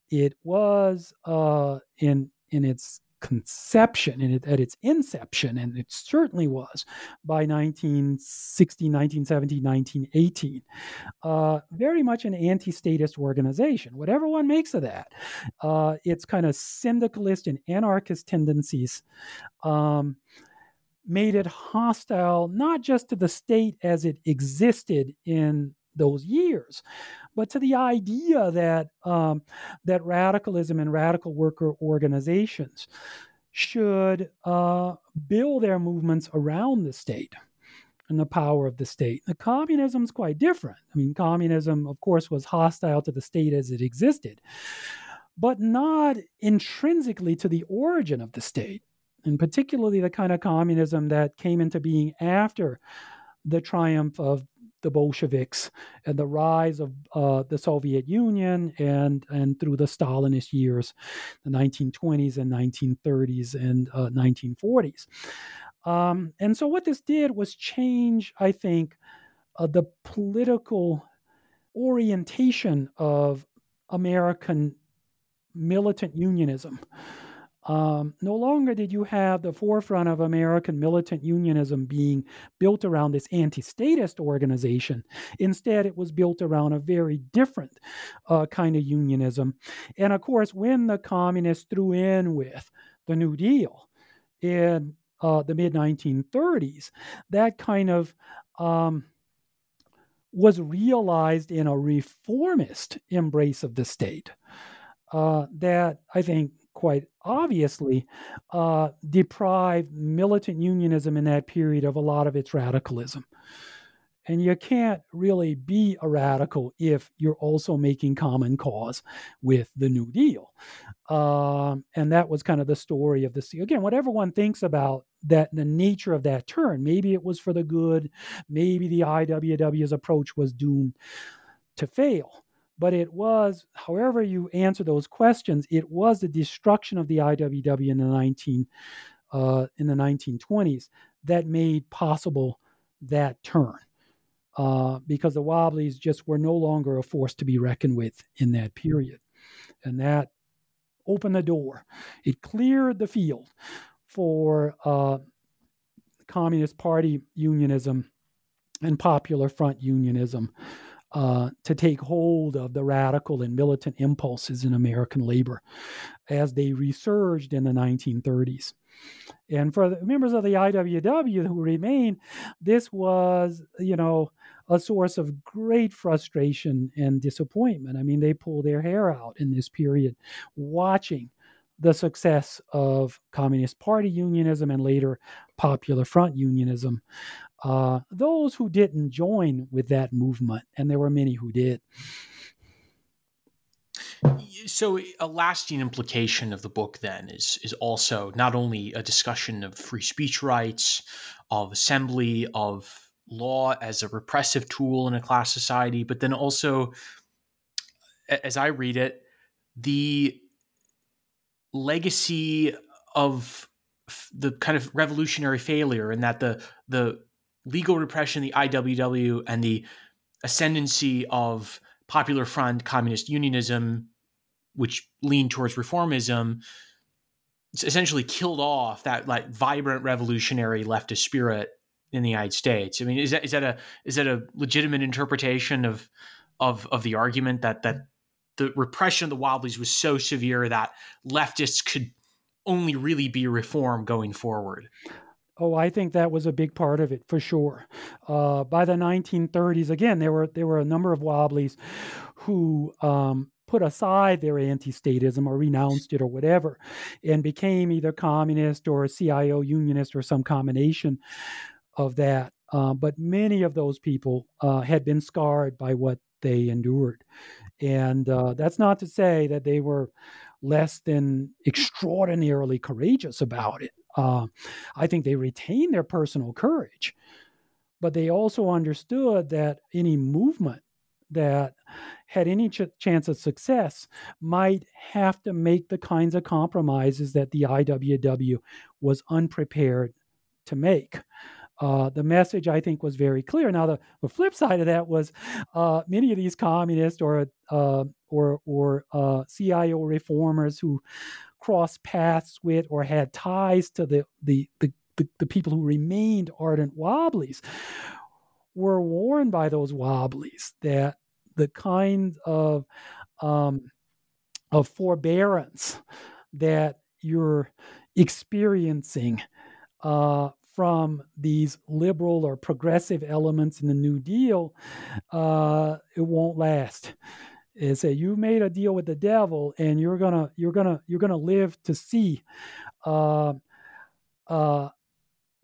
It was uh, in in its conception and it, at its inception, and it certainly was by 1960, 1970, 1918, uh, very much an anti statist organization, whatever one makes of that. Uh, its kind of syndicalist and anarchist tendencies. Um, made it hostile not just to the state as it existed in those years, but to the idea that um, that radicalism and radical worker organizations should uh, build their movements around the state. and the power of the state. The communism is quite different. I mean, communism, of course, was hostile to the state as it existed, but not intrinsically to the origin of the state, and particularly the kind of communism that came into being after the triumph of the Bolsheviks and the rise of uh, the Soviet Union and and through the Stalinist years, the 1920s and 1930s and uh, 1940s. Um, and so what this did was change, I think, uh, the political orientation of American militant unionism. Um, no longer did you have the forefront of American militant unionism being built around this anti statist organization. Instead, it was built around a very different uh, kind of unionism. And of course, when the communists threw in with the New Deal in uh, the mid 1930s, that kind of um, was realized in a reformist embrace of the state. Uh, that I think quite obviously uh, deprived militant unionism in that period of a lot of its radicalism. And you can't really be a radical if you're also making common cause with the New Deal. Um, and that was kind of the story of this. Again, whatever one thinks about that, the nature of that turn, maybe it was for the good, maybe the IWW's approach was doomed to fail but it was, however you answer those questions, it was the destruction of the IWW in the 19 uh, in the 1920s that made possible that turn. Uh, because the Wobblies just were no longer a force to be reckoned with in that period. And that opened the door. It cleared the field for uh, Communist Party unionism and Popular Front unionism uh, to take hold of the radical and militant impulses in American labor as they resurged in the 1930s. And for the members of the IWW who remain, this was, you know, a source of great frustration and disappointment. I mean, they pull their hair out in this period watching the success of Communist Party unionism and later Popular Front unionism uh, those who didn't join with that movement, and there were many who did. So, a lasting implication of the book then is is also not only a discussion of free speech rights, of assembly, of law as a repressive tool in a class society, but then also, as I read it, the legacy of the kind of revolutionary failure, and that the the legal repression, the IWW, and the ascendancy of Popular Front, Communist Unionism, which leaned towards reformism, essentially killed off that like vibrant revolutionary leftist spirit in the United States. I mean, is that is that a is that a legitimate interpretation of of of the argument that that the repression of the Wobblies was so severe that leftists could only really be reform going forward? Oh, I think that was a big part of it for sure. Uh, by the 1930s, again, there were there were a number of Wobblies who um, put aside their anti-statism or renounced it or whatever, and became either communist or CIO unionist or some combination of that. Uh, but many of those people uh, had been scarred by what they endured, and uh, that's not to say that they were less than extraordinarily courageous about it. Uh, I think they retained their personal courage, but they also understood that any movement that had any ch- chance of success might have to make the kinds of compromises that the IWW was unprepared to make. Uh, the message I think was very clear. Now the, the flip side of that was uh, many of these communists or uh, or or uh, CIO reformers who crossed paths with or had ties to the, the, the, the, the people who remained ardent wobblies were warned by those wobblies that the kind of um, of forbearance that you're experiencing uh, from these liberal or progressive elements in the New Deal, uh, it won't last is that you made a deal with the devil and you're gonna you're gonna you're gonna live to see uh, uh,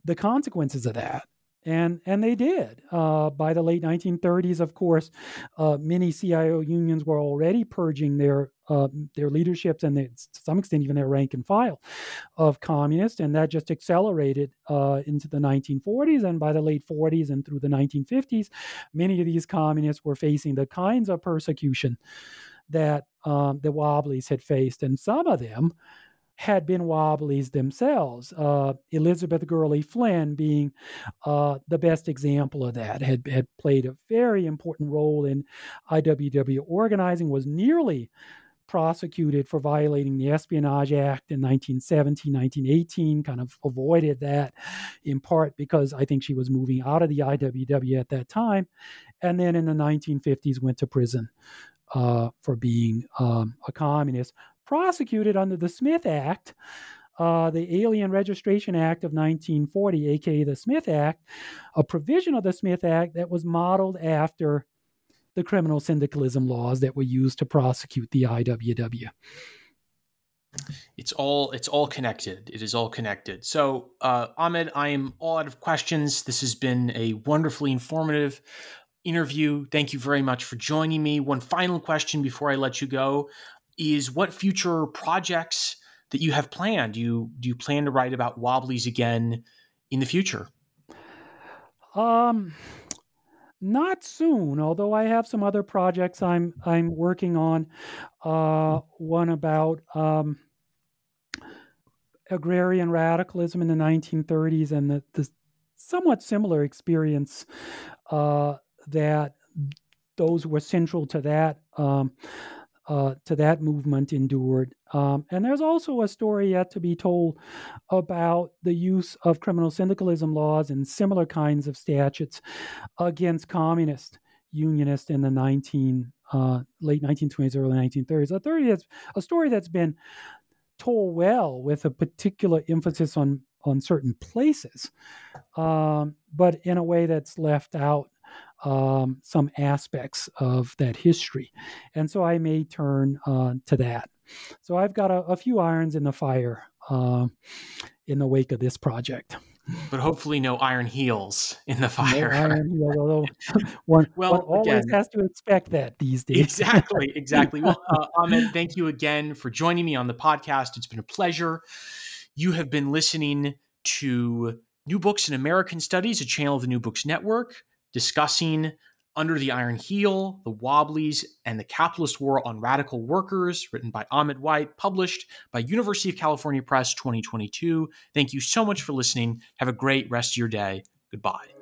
the consequences of that and and they did. Uh, by the late 1930s, of course, uh, many CIO unions were already purging their uh, their leaderships and to some extent even their rank and file of communists, and that just accelerated uh, into the 1940s. And by the late 40s and through the 1950s, many of these communists were facing the kinds of persecution that um, the Wobblies had faced, and some of them had been Wobblies themselves. Uh, Elizabeth Gurley Flynn being uh, the best example of that, had, had played a very important role in IWW organizing, was nearly prosecuted for violating the Espionage Act in 1917, 1918, kind of avoided that in part because I think she was moving out of the IWW at that time. And then in the 1950s went to prison uh, for being um, a communist, prosecuted under the Smith Act, uh, the Alien Registration Act of 1940, aka the Smith Act, a provision of the Smith Act that was modeled after the criminal syndicalism laws that were used to prosecute the IWW. It's all it's all connected. It is all connected. So, uh, Ahmed, I am all out of questions. This has been a wonderfully informative interview. Thank you very much for joining me. One final question before I let you go is what future projects that you have planned? Do you do you plan to write about Wobblies again in the future? Um not soon, although I have some other projects I'm I'm working on. Uh, one about um, agrarian radicalism in the 1930s and the, the somewhat similar experience uh, that those were central to that um, uh, to that movement endured. Um, and there's also a story yet to be told about the use of criminal syndicalism laws and similar kinds of statutes against communist unionists in the 19 uh, late 1920s, early 1930s. A, 30 that's, a story that's been told well with a particular emphasis on on certain places, um, but in a way that's left out um, some aspects of that history. And so I may turn uh, to that. So I've got a, a few irons in the fire uh, in the wake of this project. But hopefully, no iron heels in the fire. No iron heels, although one, well, one always again, has to expect that these days. exactly, exactly. Well, uh, Ahmed, thank you again for joining me on the podcast. It's been a pleasure. You have been listening to New Books in American Studies, a channel of the New Books Network discussing Under the Iron Heel, The Wobblies, and the Capitalist War on Radical Workers, written by Ahmed White, published by University of California Press 2022. Thank you so much for listening. Have a great rest of your day. Goodbye.